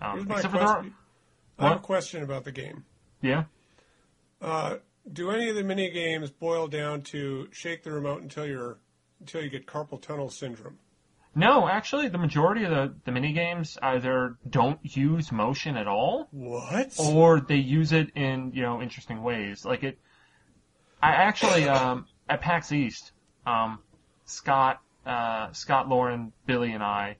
Um, Here's my there are, question. I have a question about the game. yeah. Uh, do any of the mini games boil down to shake the remote until you're until you get carpal tunnel syndrome? No, actually, the majority of the, the mini games either don't use motion at all, What? or they use it in you know interesting ways. Like it, I actually um, at PAX East, um, Scott, uh, Scott, Lauren, Billy, and I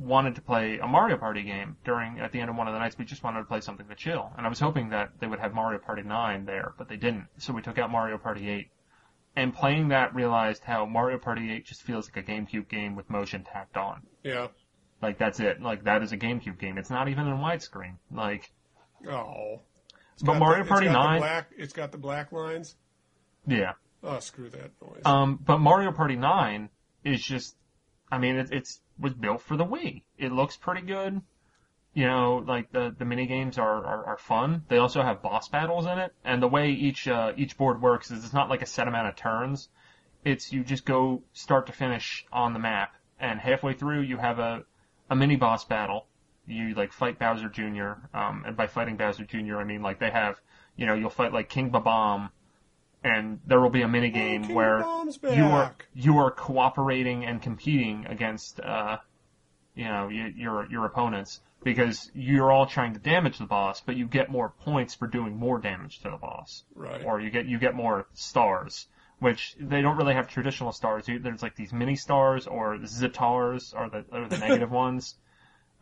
wanted to play a Mario Party game during at the end of one of the nights. We just wanted to play something to chill, and I was hoping that they would have Mario Party 9 there, but they didn't. So we took out Mario Party 8. And playing that, realized how Mario Party 8 just feels like a GameCube game with motion tacked on. Yeah. Like that's it. Like that is a GameCube game. It's not even in widescreen. Like, Oh. It's but Mario the, Party it's got the 9, black, it's got the black lines. yeah. Oh, screw that noise. Um, but Mario Party 9 is just, I mean, it, it's was built for the Wii. It looks pretty good. You know, like the the mini games are, are are fun. They also have boss battles in it, and the way each uh, each board works is it's not like a set amount of turns. It's you just go start to finish on the map, and halfway through you have a a mini boss battle. You like fight Bowser Jr. Um, and by fighting Bowser Jr. I mean like they have, you know, you'll fight like King Bob-omb, and there will be a mini game Oh, where you are you are cooperating and competing against uh, you know y- your your opponents because you're all trying to damage the boss, but you get more points for doing more damage to the boss, Right. or you get you get more stars. Which they don't really have traditional stars. There's like these mini stars or zitars are the are the negative [laughs] ones,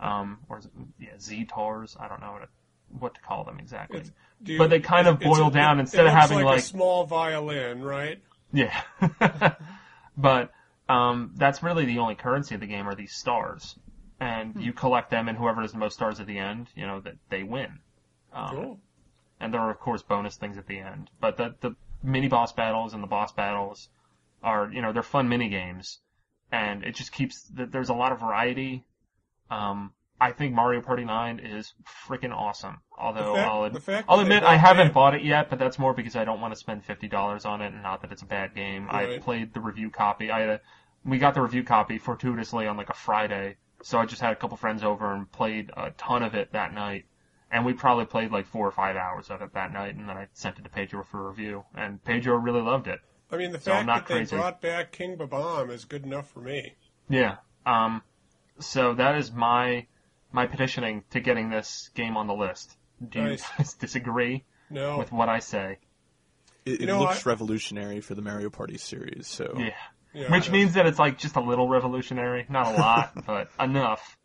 um, or yeah ztars. I don't know what to, what to call them exactly. It's- you- but they kind of boil a- down it- instead it of having like, like a small violin, right? yeah. [laughs] but um, that's really the only currency of the game are these stars. and you collect them, and whoever has the most stars at the end, you know, that they win. Um, Cool. and there are of course bonus things at the end. But the the mini boss battles and the boss battles are you know they're fun mini games, and it just keeps th- there's a lot of variety. Um, I think Mario Party 9 is freaking awesome. Although fact- I'll, ad- I'll admit I haven't bought it yet, but that's more because I don't want to spend fifty dollars on it, and not that it's a bad game. I played the review copy. I a, we got the review copy fortuitously on like a Friday, so I just had a couple friends over and played a ton of it that night. And we probably played like four or five hours of it that night, and then I sent it to Pedro for a review, and Pedro really loved it. I mean, the So fact not that they crazy. brought back King Bob-omb is good enough for me. Yeah. Um, so that is my my petitioning to getting this game on the list. Do you guys [laughs] disagree No, with what I say? It, it You know, looks I- revolutionary for the Mario Party series. So Yeah. yeah, Which I- means that it's like just a little revolutionary, not a lot, [laughs] but enough.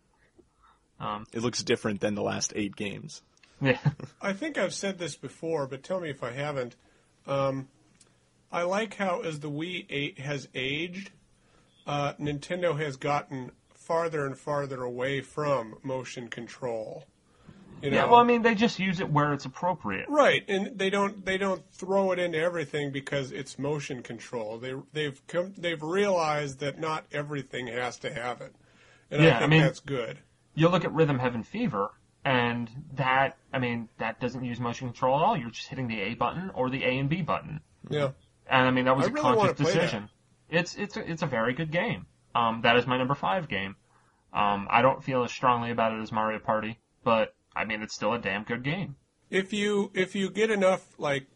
Um, it looks different than the last eight games. yeah. [laughs] I think I've said this before, but tell me if I haven't. Um, I like how as the Wii 8 has aged, uh, Nintendo has gotten farther and farther away from motion control. You know? Yeah, well, I mean, they just use it where it's appropriate. Right, and they don't they don't throw it into everything because it's motion control. They they've come they've realized that not everything has to have it, and Yeah, I I think mean- that's good. You look at Rhythm Heaven Fever, and that, I mean, that doesn't use motion control at all. You're just hitting the A button or the A and B button. Yeah, And I mean, that was I a really conscious wanna that. decision. It's it's a, it's a very good game. Um, that is my number five game. Um, I don't feel as strongly about it as Mario Party, but I mean, it's still a damn good game. if you if you get enough like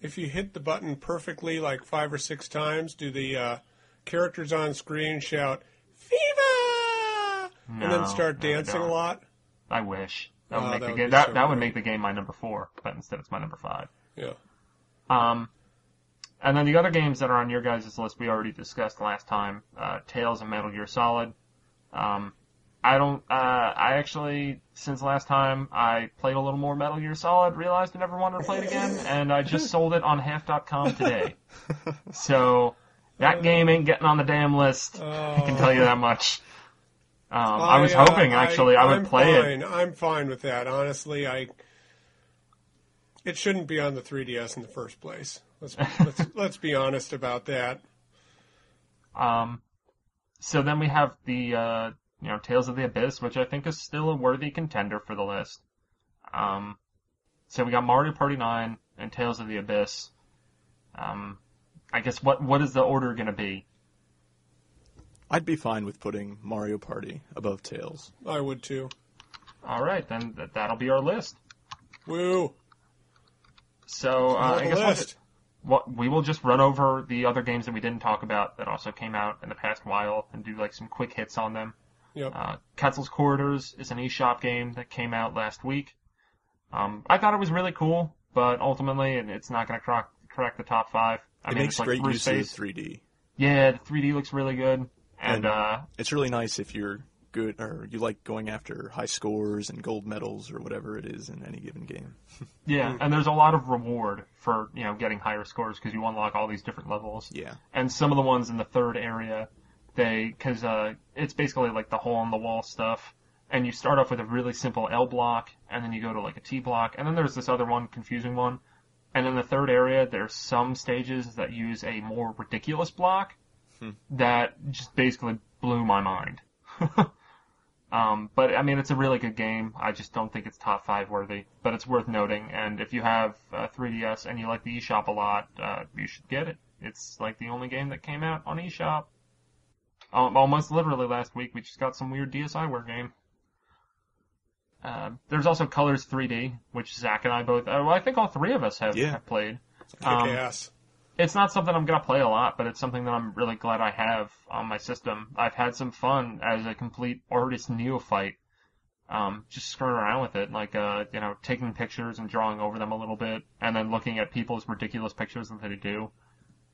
if you hit the button perfectly like five or six times, do the uh, characters on screen shout "Viva" and then start no, dancing a lot? I wish that would Oh, make that the game that so that would make the game my number four, but instead it's my number five. Yeah. Um, and then the other games that are on your guys' list we already discussed last time, uh, Tales and Metal Gear Solid. Um, I don't, uh, I actually, since last time, I played a little more Metal Gear Solid, realized I never wanted to play it again, and I just sold it on half.com today. [laughs] So, that game ain't getting on the damn list. I can tell you that much. Um, I, was uh, hoping, actually, I, would I'm play it. fine. I'm fine with that. Honestly, I. It shouldn't be on the 3DS in the first place. Let's let's [laughs] let's be honest about that. Um, so then we have the uh, you know Tales of the Abyss, which I think is still a worthy contender for the list. Um, so we got Mario Party 9 and Tales of the Abyss. Um, I guess what what is the order going to be? I'd be fine with putting Mario Party above Tales. I would too. All right, then th- that'll be our list. Woo! So uh, I guess we'll list. Just- what we will just run over the other games that we didn't talk about that also came out in the past while and do like some quick hits on them. Yep. Uh, Ketzal's Corridors is an eShop game that came out last week. Um, I thought it was really cool, but ultimately it's not going to crack, crack the top five. I it mean, makes it's great through use space. of 3D. Yeah, the 3D looks really good, and And- uh, It's really nice if you're good or you like going after high scores and gold medals or whatever it is in any given game. [laughs] yeah, and there's a lot of reward for you know getting higher scores because you unlock all these different levels. Yeah. and some of the ones in the third area, they because uh, it's basically like the hole in the wall stuff, and you start off with a really simple L block, and then you go to like a T block, and then there's this other one, confusing one, and in the third area, there's some stages that use a more ridiculous block that just basically blew my mind. [laughs] Um, but I mean, it's a really good game. I just don't think it's top five worthy, but it's worth noting. And if you have uh, 3DS and you like the eShop a lot, uh, you should get it. It's like the only game that came out on eShop. Um, almost literally last week, we just got some weird DSiWare game. Uh, there's also Colors 3D, which Zach and I both, uh, well, I think all three of us have, Yeah. have played. Um, ass. It's not something I'm gonna play a lot, but it's something that I'm really glad I have on my system. I've had some fun as a complete artist neophyte, um, just screwing around with it, like uh, you know, taking pictures and drawing over them a little bit, and then looking at people's ridiculous pictures that they do.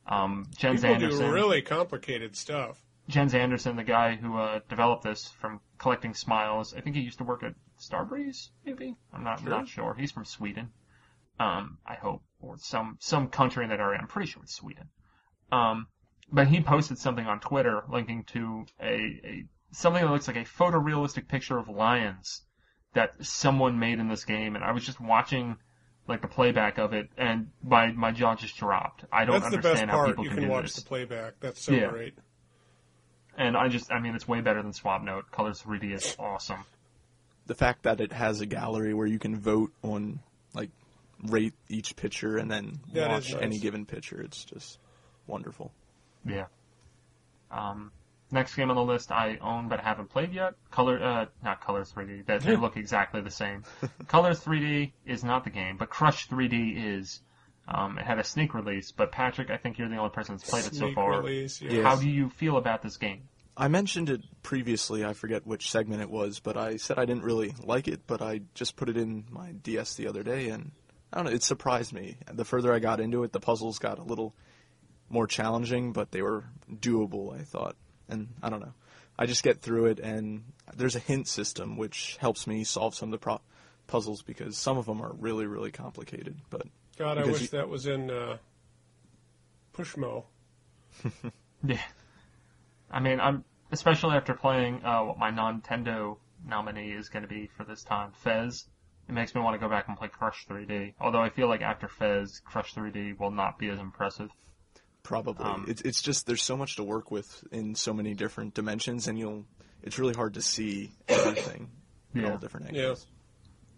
Um, Jens People Anderson, do really complicated stuff. Jens Andersson, the guy who uh, developed this from collecting smiles. I think he used to work at Starbreeze, maybe. I'm not Sure. not sure. He's from Sweden, um, I hope, or some some country in that area. I'm pretty sure it's Sweden. Um, but he posted something on Twitter linking to a, a something that looks like a photorealistic picture of lions that someone made in this game, and I was just watching like the playback of it, and my my jaw just dropped. I don't That's the best understand how part. people You can, can do watch this. the playback. That's so Yeah. great. And I just, I mean, it's way better than Swapnote. Colors 3D is awesome. The fact that it has a gallery where you can vote on, like, rate each picture and then That watch nice. any given picture, it's just wonderful. Yeah. Um, next game on the list I own but haven't played yet. Color, uh, not Colors 3D. That they [laughs] look exactly the same. Colors 3D is not the game, but Crush 3D is. Um, it had a sneak release, but Patrick, I think you're the only person that's played it so Sneak far. release, yeah. Yeah. How do you feel about this game? I mentioned it previously, I forget which segment it was, but I said I didn't really like it, but I just put it in my DS the other day, and I don't know, it surprised me. The further I got into it, the puzzles got a little more challenging, but they were doable, I thought. And I don't know. I just get through it, and there's a hint system which helps me solve some of the pro- puzzles because some of them are really, really complicated. But God, I wish you- that was in uh, Pushmo. [laughs] Yeah. I mean, I'm especially after playing uh, what my Nintendo nominee is going to be for this time, Fez. It makes me want to go back and play Crush 3D. Although I feel like after Fez, Crush 3D will not be as impressive. Probably. Um, it's it's just there's so much to work with in so many different dimensions, and you'll it's really hard to see everything in Yeah. all different Yeah. angles.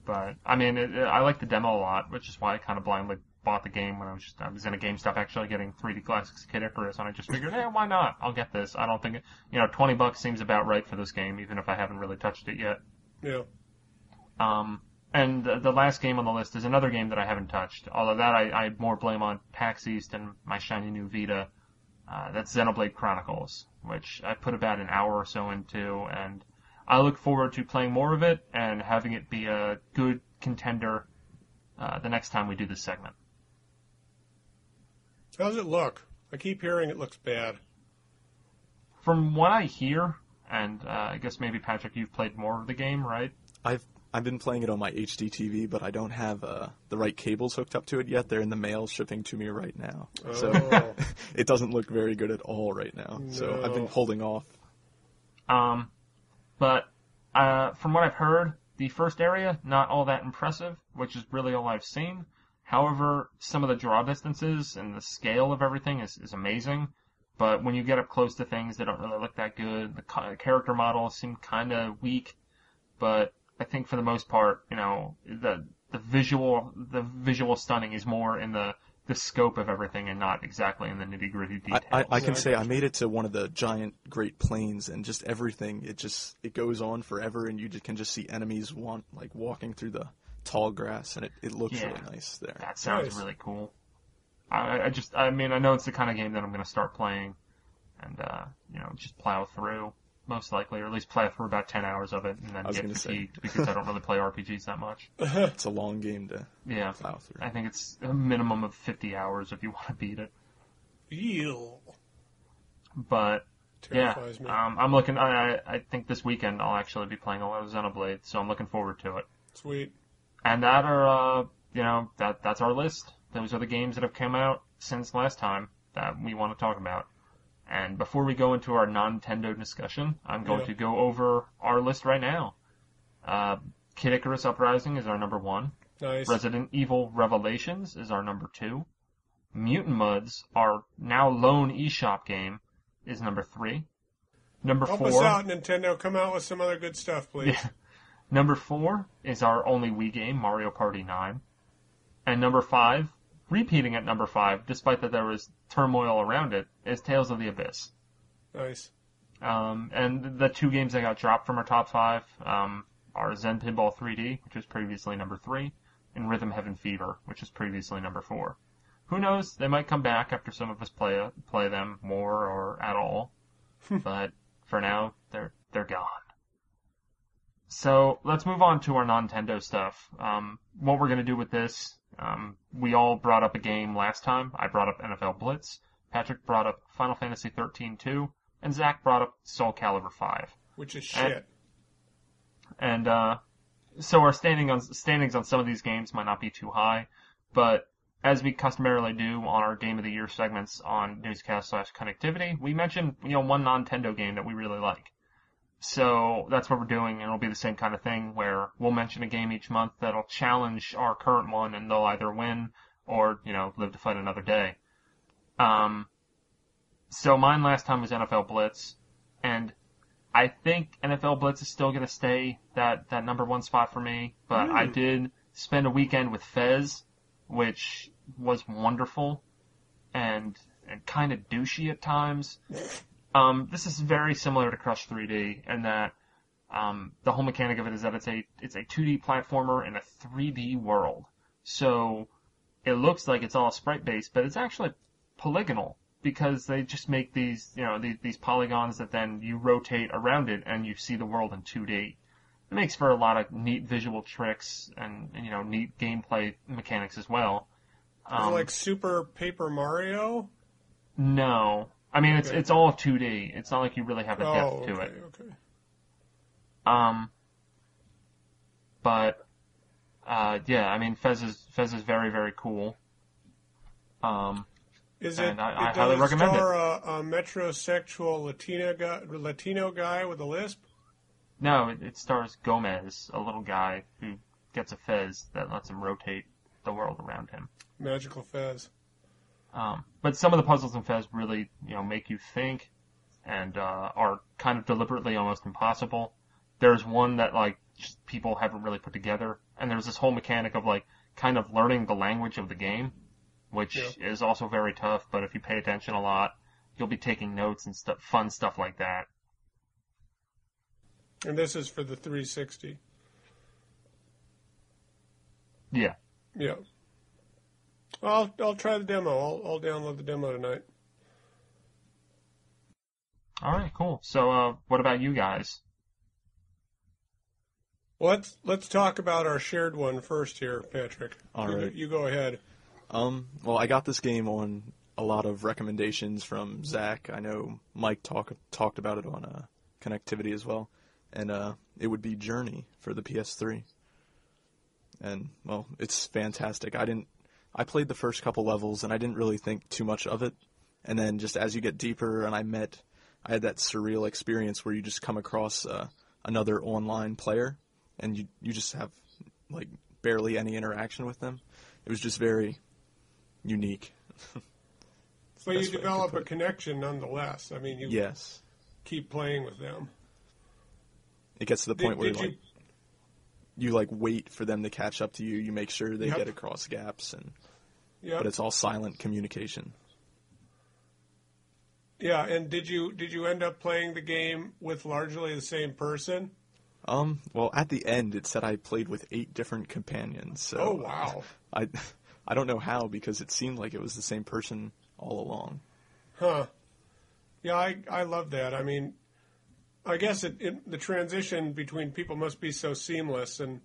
But I mean, it, it, I like the demo a lot, which is why I kind of blindly bought the game when I was just I was in a GameStop actually getting 3D Classics Kid Icarus, and I just figured, hey, why not? I'll get this. I don't think it, you know, 20 bucks seems about right for this game, even if I haven't really touched it yet. Yeah. Um, and the, the last game on the list is another game that I haven't touched. Although that I, I more blame on PAX East and my shiny new Vita. Uh, that's Xenoblade Chronicles, which I put about an hour or so into, and I look forward to playing more of it and having it be a good contender uh, the next time we do this segment. How's it look? I keep hearing it looks bad. From what I hear, and uh, I guess maybe Patrick, you've played more of the game, right? I've I've been playing it on my HD TV, but I don't have uh, the right cables hooked up to it yet. They're in the mail shipping to me right now, so Oh. [laughs] it doesn't look very good at all right now. So I've been holding off. Um, but uh, from what I've heard, the first area not all that impressive, which is really all I've seen. However, some of the draw distances and the scale of everything is, is amazing. But when you get up close to things, they don't really look that good. The ca- character models seem kind of weak, but I think for the most part, you know, the the visual the visual stunning is more in the the scope of everything and not exactly in the nitty gritty I, details. I, I Yeah, can say I made it to one of the giant Great Plains, and just everything. It just it goes on forever, and you just, can just see enemies want like walking through the tall grass, and it, it looks Yeah. really nice there. That sounds Nice. really cool. I, I just, I mean, I know it's the kind of game that I'm going to start playing, and uh, you know, just plow through most likely, or at least play through about ten hours of it, and then I was get gonna say. fatigued because I don't really play RPGs that much. [laughs] It's a long game to Yeah, plow through. I think it's a minimum of 50 hours if you want to beat it. Ew. But yeah, Terrifies me. um, I'm looking. I, I I think this weekend I'll actually be playing a lot of Xenoblade, so I'm looking forward to it. Sweet. And that are, uh, you know, that that's our list. Those are the games that have come out since last time that we want to talk about. And before we go into our non-Nintendo discussion, I'm going Yeah. to go over our list right now. Uh, Kid Icarus Uprising is our number one. Nice. Resident Evil Revelations is our number two. Mutant Mudds, our now lone eShop game, is number three. Number Help four. us out, Nintendo. Come out with some other good stuff, please. Yeah. Number four is our only Wii game, Mario Party 9. And number five, repeating at number five, despite that there was turmoil around it, is Tales of the Abyss. Nice. Um, and the two games that got dropped from our top five um, are Zen Pinball 3D, which was previously number three, and Rhythm Heaven Fever, which was previously number four. Who knows? They might come back after some of us play play them more or at all. [laughs] but for now, they're they're gone. So let's move on to our Nintendo stuff. Um, what we're gonna do with this? Um, we all brought up a game last time. I brought up NFL Blitz. Patrick brought up Final Fantasy 13 2, and Zach brought up Soul Calibur 5. Which is And- shit. And uh, so our standing on standings on some of these games might not be too high, but as we customarily do on our Game of the Year segments on Newscast slash Connectivity, we mentioned you know one Nintendo game that we really like. So that's what we're doing, and it'll be the same kind of thing where we'll mention a game each month that'll challenge our current one, and they'll either win or you know live to fight another day. Um, so mine last time was NFL Blitz, and I think NFL Blitz is still going to stay that that number one spot for me. But I did spend a weekend with Fez, which was wonderful, and and kind of douchey at times. [laughs] Um, this is very similar to Crush 3D in that um, the whole mechanic of it is that it's a it's a 2D platformer in a 3D world. So it looks like it's all sprite based, but it's actually polygonal because they just make these you know these, these polygons that then you rotate around it and you see the world in 2D. It makes for a lot of neat visual tricks and, and you know neat gameplay mechanics as well. Is it Um, like Super Paper Mario? no, I mean it's Okay. it's all 2D. It's not like you really have a depth Oh, to okay, it. okay. Um, but uh, yeah, I mean Fez is Fez is very very cool. Um, Is it? And I- I it highly recommend it. a, a metrosexual Latina guy, Latino guy with a lisp? no, it, it stars Gomez, a little guy who gets a Fez that lets him rotate the world around him. Magical Fez. Um, but some of the puzzles in Fez really, you know, make you think and uh, are kind of deliberately almost impossible. There's one that like just people haven't really put together, and there's this whole mechanic of like kind of learning the language of the game, which Yeah. is also very tough. But if you pay attention a lot, you'll be taking notes and stuff, fun stuff like that. And this is for the 360. Yeah. Yeah. I'll I'll try the demo. I'll I'll download the demo tonight. All right, cool. So, uh, what about you guys? Let's let's talk about our shared one first here, Patrick. All you, right. You go ahead. Um, well, I got this game on a lot of recommendations from Zach. I know Mike talk, talked about it on uh, connectivity as well, and uh, it would be Journey for the PS3. And well, it's fantastic. I didn't. I played the first couple levels and I didn't really think too much of it, and then just as you get deeper, and I met, I had that surreal experience where you just come across uh, another online player, and you you just have like barely any interaction with them. It was just very unique. [laughs] But you best way I could develop a connection nonetheless. I mean, you Yes. keep playing with them. It gets to the Did- point where did like you- like wait for them to catch up to you. You make sure they Yep. get across gaps, and Yeah. but it's all silent communication. Yeah, and did you did you end up playing the game with largely the same person? Um. Well, at the end, it said I played with eight different companions. So Oh wow. [laughs] I I don't know how because it seemed like it was the same person all along. Huh. Yeah, I I love that. I mean, I guess it, it the transition between people must be so seamless, and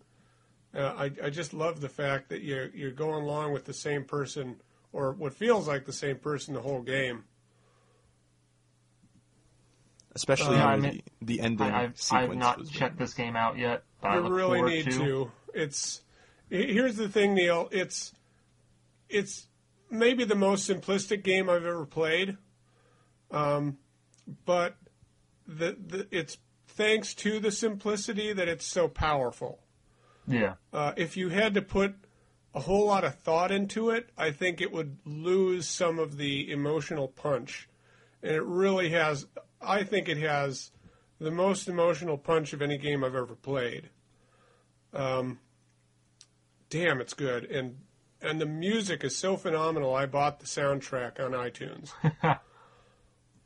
uh, I I just love the fact that you're you're going along with the same person or what feels like the same person the whole game. Especially Yeah, I the, the ending I, I've, sequence. I've not was very checked this game out yet, but I you look really need to. to. It's here's the thing, Neal. It's it's maybe the most simplistic game I've ever played, um, but the, the it's thanks to the simplicity that it's so powerful. Yeah. Uh, if you had to put a whole lot of thought into it, I think it would lose some of the emotional punch. And it really has, I think it has the most emotional punch of any game I've ever played. Um, damn, it's good. And and the music is so phenomenal. I bought the soundtrack on iTunes. [laughs]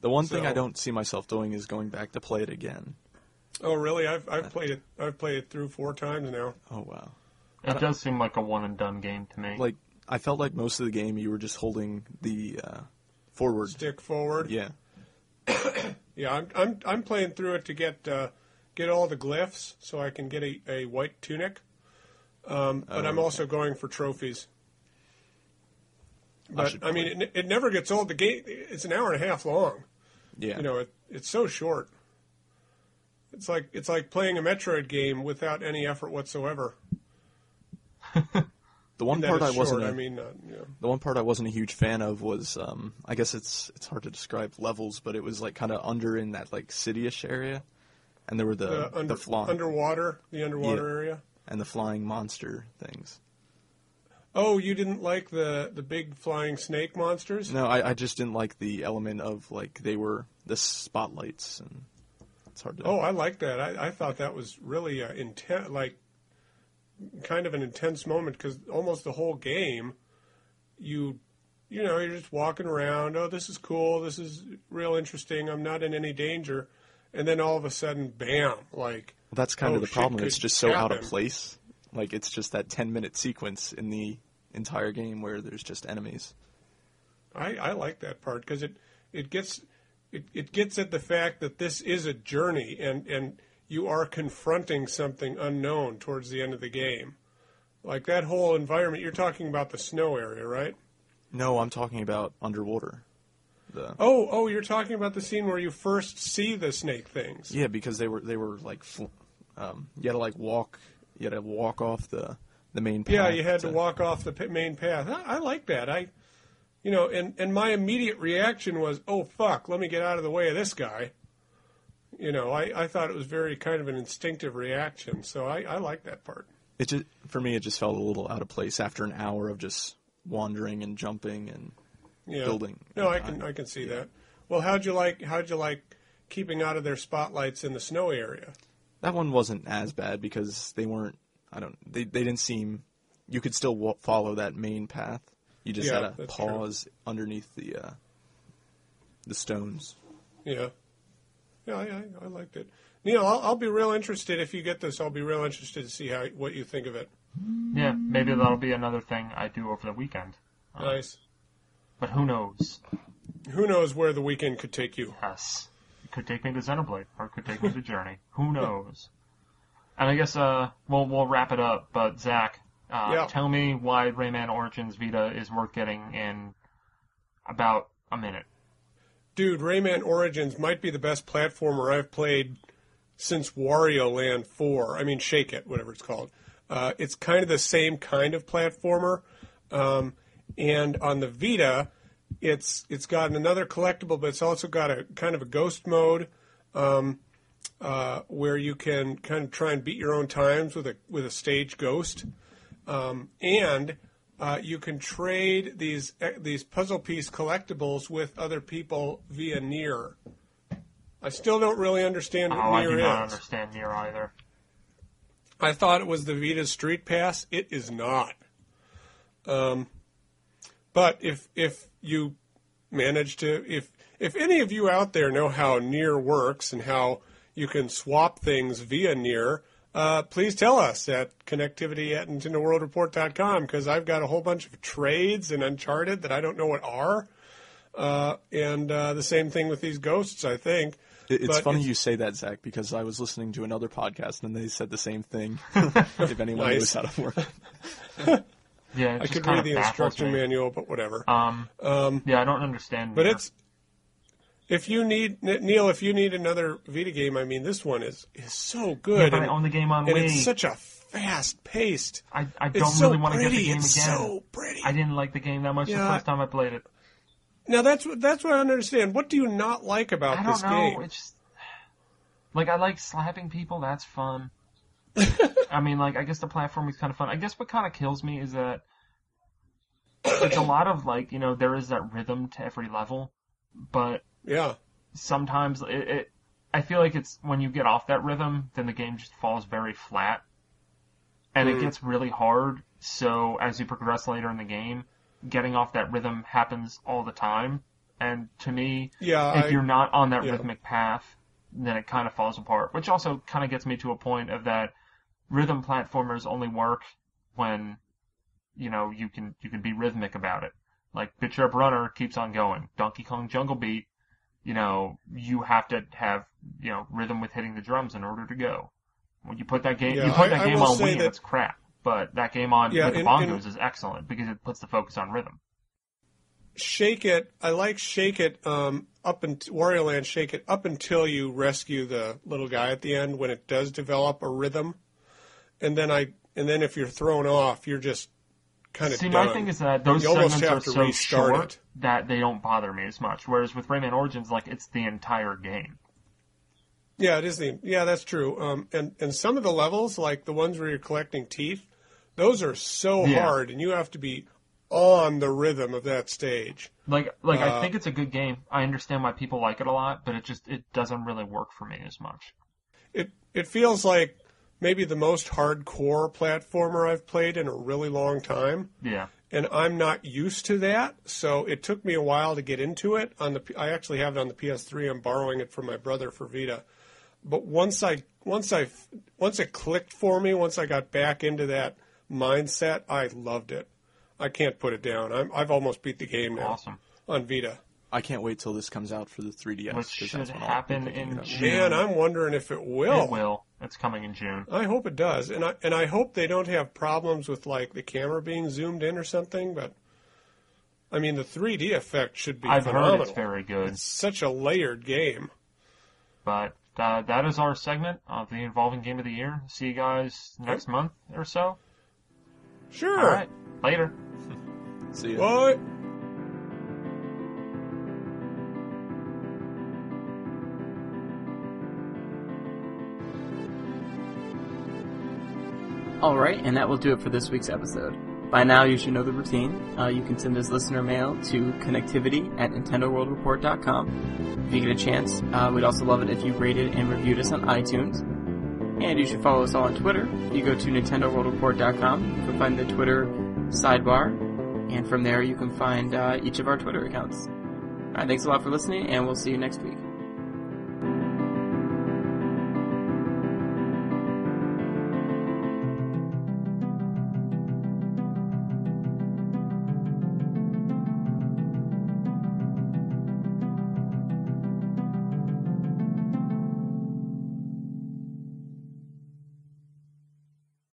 The one thing I don't see myself doing is going back to play it again. oh, really? I've I've played it. I've played it through four times now. Oh wow. It does seem like a one and done game to me. Like I felt like most of the game you were just holding the uh, forward. Stick forward. Yeah. [coughs] Yeah, I'm I'm I'm playing through it to get uh, get all the glyphs so I can get a, a white tunic. Um, but Oh, I'm also going for trophies. But should I, mean, it, it never gets old. The game it's an hour and a half long. Yeah. You know, it, it's so short. It's like it's like playing a Metroid game without any effort whatsoever. [laughs] the one part I wasn't. a- I mean, uh, know, The one part I wasn't a huge fan of was, um, I guess it's it's hard to describe levels, but it was like kind of under in that like cityish area, and there were the the, under, the flying underwater, the underwater Yeah. area. and the flying monster things. Oh, you didn't like the the big flying snake monsters? No, I, I just didn't like the element of like they were the spotlights, and it's hard to. Oh, I like that. I, I thought that was really uh, intense, like kind of an intense moment because almost the whole game, you, you know, you're just walking around. Oh, this is cool. This is real interesting. I'm not in any danger, and then all of a sudden, bam! Like, that's kind oh, of the problem. It's just so out of place. Like it's just that ten minute sequence in the entire game where there's just enemies. I, I like that part because it it gets it, it gets at the fact that this is a journey and and you are confronting something unknown towards the end of the game. Like that whole environment, you're talking about the snow area, right? No, I'm talking about underwater. The Oh, oh, you're talking about the scene where you first see the snake things. yeah, because they were they were like, fl- um, you had to like walk, you had to walk off the the main path. Yeah, you had to walk off the main path. I, I like that. I, you know, and and my immediate reaction was, oh fuck, let me get out of the way of this guy. You know, I, I thought it was very kind of an instinctive reaction, so I, I like that part. It just for me, it just felt a little out of place after an hour of just wandering and jumping and Yeah. building. No, I can I can see that. Well, how'd you like how'd you like keeping out of their spotlights in the snow area? That one wasn't as bad because they weren't. I don't. They they didn't seem. You could still wa- follow that main path. You just Yeah, had to that's true. pause underneath the uh, the stones. Yeah. Yeah, I, I, I liked it. Neal, I'll, I'll be real interested if you get this. I'll be real interested to see how what you think of it. Yeah, maybe that'll be another thing I do over the weekend. Nice. But who knows? Who knows where the weekend could take you? Yes. Could take me to Xenoblade, or it could take me to Journey. [laughs] Who knows? And I guess uh, we'll we'll wrap it up. But Zach, uh, Yeah. tell me why Rayman Origins Vita is worth getting in about a minute. Dude, Rayman Origins might be the best platformer I've played since Wario Land 4. I mean, Shake It, whatever it's called. Uh, it's kind of the same kind of platformer. Um, and on the Vita, it's it's got another collectible, but it's also got a kind of a ghost mode um, uh, where you can kind of try and beat your own times with a with a stage ghost, um, and uh, you can trade these eh, these puzzle piece collectibles with other people via Near. I still don't really understand what Oh, I do Near not is. understand near either. I thought it was the Vita Street Pass. It is not. Um, but if if you manage to if if any of you out there know how Near works and how you can swap things via Near, uh, please tell us at connectivity at NintendoWorldReport.com because I've got a whole bunch of trades in Uncharted that I don't know what are. Uh, and uh, the same thing with these ghosts, I think. It's But funny it's- you say that, Zach, because I was listening to another podcast and they said the same thing. [laughs] if anyone Nice. knows how to work. [laughs] Yeah, I could read the instruction me. manual, but whatever. Um, yeah, I don't understand. But Nier. it's if you need Neal, if you need another Vita game, I mean, this one is is so Yeah, good, but I own the game on and Wii. it's such a fast paced. I, I don't so really want to get the game It's again. so pretty. I didn't like the game that much the first time I played it. Now that's what that's what I don't understand. What do you not like about I don't this know. game? It's just, like I like slapping people. That's fun. I mean, like I guess the platforming is kind of fun. I guess what kind of kills me is that it's a lot of like you know there is that rhythm to every level, but Yeah, sometimes it, it I feel like it's when you get off that rhythm, then the game just falls very flat, and Mm. it gets really hard. So as you progress later in the game, getting off that rhythm happens all the time. And to me, yeah. if I, you're not on that yeah. rhythmic path, then it kind of falls apart. Which also kind of gets me to a point of that rhythm platformers only work when you know you can you can be rhythmic about it. Like Bit.Trip Runner keeps on going. Donkey Kong Jungle Beat, you know, you have to have you know rhythm with hitting the drums in order to go. When you put that game, Yeah, you put that I game on Wii, that- it's crap. But that game on Yeah, with the bongos and- is excellent because it puts the focus on rhythm. Shake It. I like Shake It. Um, up in Wario Land, Shake It up until you rescue the little guy at the end when it does develop a rhythm, and then I and then if you're thrown off, you're just kind of See, done. my thing is that those You segments have are so short it. that they don't bother me as much. Whereas with Rayman Origins, like it's the entire game. Yeah, it is the yeah, that's true. Um, and and some of the levels, like the ones where you're collecting teeth, those are so Yeah. hard, and you have to be on the rhythm of that stage. Like, like I Uh, think it's a good game. I understand why people like it a lot, but it just it doesn't really work for me as much. It it feels like maybe the most hardcore platformer I've played in a really long time. Yeah. and I'm not used to that. So it took me a while to get into it. On the, I actually have it on the PS3. I'm borrowing it from my brother for Vita. But once I, once I, once it clicked for me, once I got back into that mindset, I loved it. I can't put it down. I'm, I've almost beat the game now Awesome. on Vita. I can't wait till this comes out for the 3DS. Which 'cause should that's when I'll happen in it up. June. Man, I'm wondering if it will. It will. It's coming in June. I hope it does, and I and I hope they don't have problems with like the camera being zoomed in or something. But I mean, the 3D effect should be I've phenomenal. heard it's very good. It's such a layered game. But uh, that is our segment of the Involving Game of the Year. See you guys next month or so. Sure. All right. Later. [laughs] See ya. What? Alright, and that will do it for this week's episode. By now, you should know the routine. Uh, you can send us listener mail to connectivity at nintendoworldreport.com. If you get a chance, uh, we'd also love it if you rated and reviewed us on iTunes. And you should follow us all on Twitter. You go to nintendoworldreport.com, you can find the Twitter sidebar, and from there you can find uh, each of our Twitter accounts. Alright, thanks a lot for listening, and we'll see you next week.